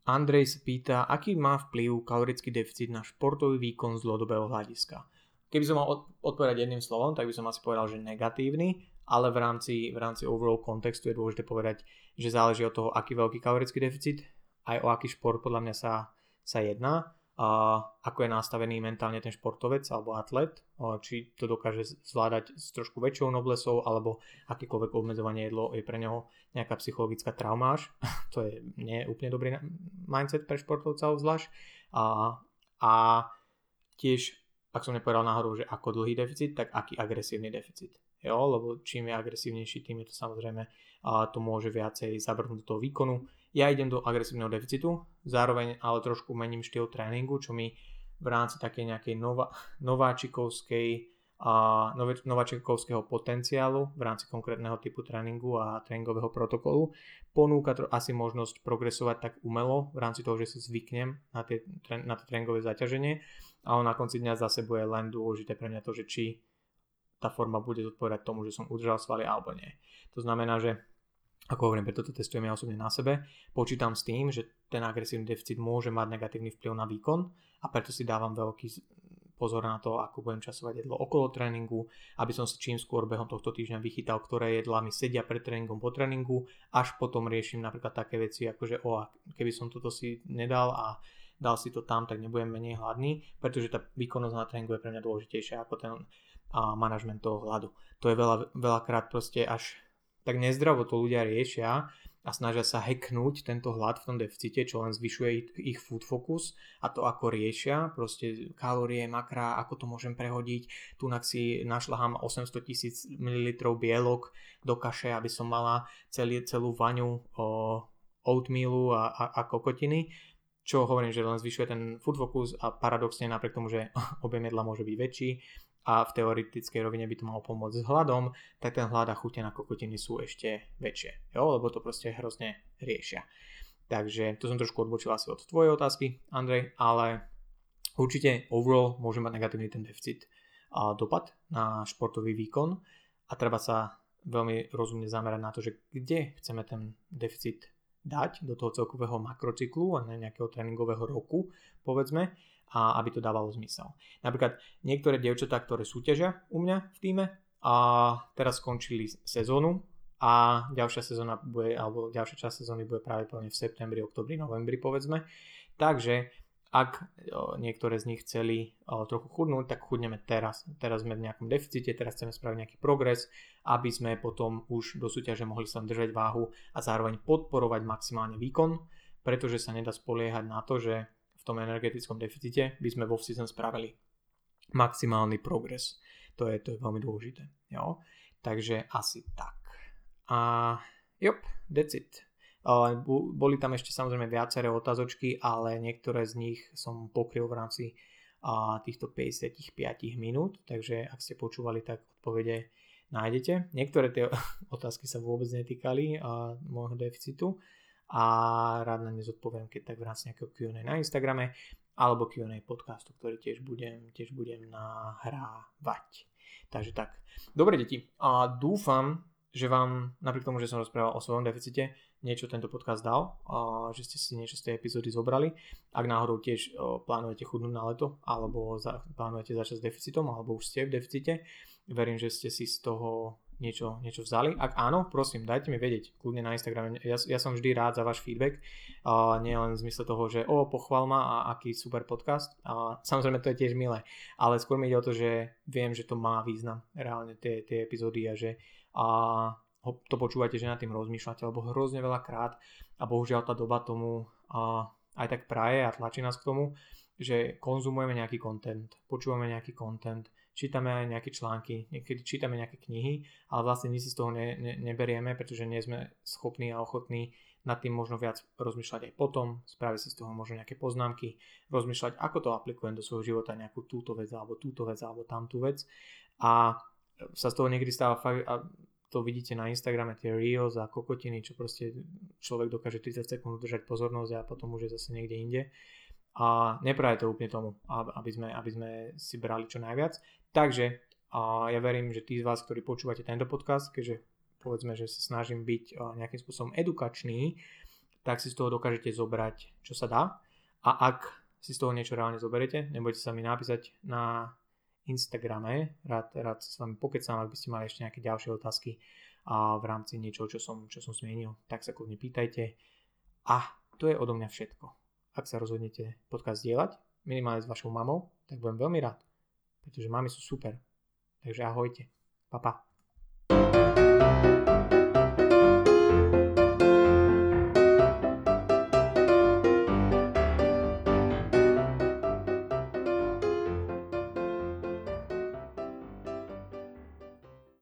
Andrej sa pýta, aký má vplyv kalorický deficit na športový výkon z dlhodobého hľadiska. Keby som mal odpovedať jedným slovom, tak by som asi povedal, že negatívny, ale v rámci, v rámci overall kontextu je dôležité povedať, že záleží od toho, aký veľký kalorický deficit, aj o aký šport podľa mňa sa, sa jedná, a ako je nastavený mentálne ten športovec alebo atlet, či to dokáže zvládať s trošku väčšou noblesou, alebo akékoľvek obmedzovanie jedlo je pre neho nejaká psychologická traumáž. to je nie úplne dobrý mindset pre športovca obzvlášť. A, a tiež ak som nepovedal náhodou, že ako dlhý deficit, tak aký agresívny deficit. Jo, lebo čím je agresívnejší, tým je to samozrejme a to môže viacej zabrnúť do toho výkonu. Ja idem do agresívneho deficitu, zároveň ale trošku mením štýl tréningu, čo mi v rámci takej nejakej nova, nováčikovskej a nováčikovského potenciálu v rámci konkrétneho typu tréningu a tréningového protokolu ponúka asi možnosť progresovať tak umelo v rámci toho, že si zvyknem na, tie, na to tréningové zaťaženie ale na konci dňa zase bude len dôležité pre mňa to, že či tá forma bude zodpovedať tomu, že som udržal svaly alebo nie. To znamená, že ako hovorím, preto to testujem ja osobne na sebe, počítam s tým, že ten agresívny deficit môže mať negatívny vplyv na výkon a preto si dávam veľký pozor na to, ako budem časovať jedlo okolo tréningu, aby som si čím skôr behom tohto týždňa vychytal, ktoré jedlá mi sedia pred tréningom po tréningu, až potom riešim napríklad také veci, ako že o, keby som toto si nedal a dal si to tam, tak nebudem menej hladný, pretože tá výkonnosť na tréningu je pre mňa dôležitejšia ako ten a manažment toho hladu. To je veľa, veľakrát proste až tak nezdravo to ľudia riešia a snažia sa hacknúť tento hlad v tom deficite, čo len zvyšuje ich food focus a to ako riešia, proste kalórie, makra, ako to môžem prehodiť, tu si našľahám 800 tisíc ml bielok do kaše, aby som mala celý, celú vaňu o, oatmealu a, a, a kokotiny čo hovorím, že len zvyšuje ten food focus a paradoxne napriek tomu, že objem jedla môže byť väčší a v teoretickej rovine by to malo pomôcť s hladom, tak ten hlad a chute na kokotiny sú ešte väčšie, jo? lebo to proste hrozne riešia. Takže to som trošku odbočil asi od tvojej otázky, Andrej, ale určite overall môže mať negatívny ten deficit a dopad na športový výkon a treba sa veľmi rozumne zamerať na to, že kde chceme ten deficit dať do toho celkového makrocyklu a nejakého tréningového roku, povedzme, a aby to dávalo zmysel. Napríklad niektoré dievčatá, ktoré súťažia u mňa v týme a teraz skončili sezónu a ďalšia sezóna bude, alebo ďalšia časť sezóny bude práve plne v septembri, oktobri, novembri povedzme. Takže ak niektoré z nich chceli trochu chudnúť, tak chudneme teraz. Teraz sme v nejakom deficite, teraz chceme spraviť nejaký progres, aby sme potom už do súťaže mohli sa držať váhu a zároveň podporovať maximálne výkon, pretože sa nedá spoliehať na to, že v tom energetickom deficite by sme vo season spravili maximálny progres. To je, to je veľmi dôležité. Jo? Takže asi tak. A jop, that's it. Boli tam ešte samozrejme viaceré otázočky, ale niektoré z nich som pokryl v rámci týchto 55 minút, takže ak ste počúvali, tak odpovede nájdete. Niektoré tie otázky sa vôbec netýkali môjho deficitu a rád na ne zodpoviem, keď tak v rámci nejakého Q&A na Instagrame alebo Q&A podcastu, ktorý tiež budem, tiež budem nahrávať. Takže tak. Dobre deti, a dúfam, že vám, napriek tomu, že som rozprával o svojom deficite, niečo tento podcast dal, a že ste si niečo z tej epizódy zobrali. Ak náhodou tiež plánujete chudnúť na leto, alebo za, plánujete začať s deficitom, alebo už ste v deficite, verím, že ste si z toho niečo, niečo vzali. Ak áno, prosím, dajte mi vedieť, kľudne na Instagrame. Ja, ja som vždy rád za váš feedback, uh, nie len v zmysle toho, že o, pochval ma a aký super podcast. Uh, samozrejme to je tiež milé, ale skôr mi ide o to, že viem, že to má význam reálne tie, tie epizódy a že uh, to počúvate, že nad tým rozmýšľate, alebo hrozne veľa krát a bohužiaľ tá doba tomu aj tak praje a tlačí nás k tomu, že konzumujeme nejaký content, počúvame nejaký content, čítame aj nejaké články, niekedy čítame nejaké knihy, ale vlastne my si z toho ne, ne, neberieme, pretože nie sme schopní a ochotní nad tým možno viac rozmýšľať aj potom, spraviť si z toho možno nejaké poznámky, rozmýšľať, ako to aplikujem do svojho života, nejakú túto vec, alebo túto vec, alebo tamtú vec. A sa z toho niekedy stáva fakt, a to vidíte na Instagrame, tie reels a kokotiny, čo proste človek dokáže 30 sekúnd držať pozornosť a potom už je zase niekde inde. A nepraje to úplne tomu, aby sme, aby sme si brali čo najviac. Takže a ja verím, že tí z vás, ktorí počúvate tento podcast, keďže povedzme, že sa snažím byť nejakým spôsobom edukačný, tak si z toho dokážete zobrať, čo sa dá. A ak si z toho niečo reálne zoberiete, nebojte sa mi napísať na Instagrame. Rád, rád s vami pokecám, ak by ste mali ešte nejaké ďalšie otázky a v rámci niečoho, čo som, čo som zmienil, tak sa kľudne pýtajte. A to je odo mňa všetko. Ak sa rozhodnete podcast dielať, minimálne s vašou mamou, tak budem veľmi rád, pretože mamy sú super. Takže ahojte. Pa, pa.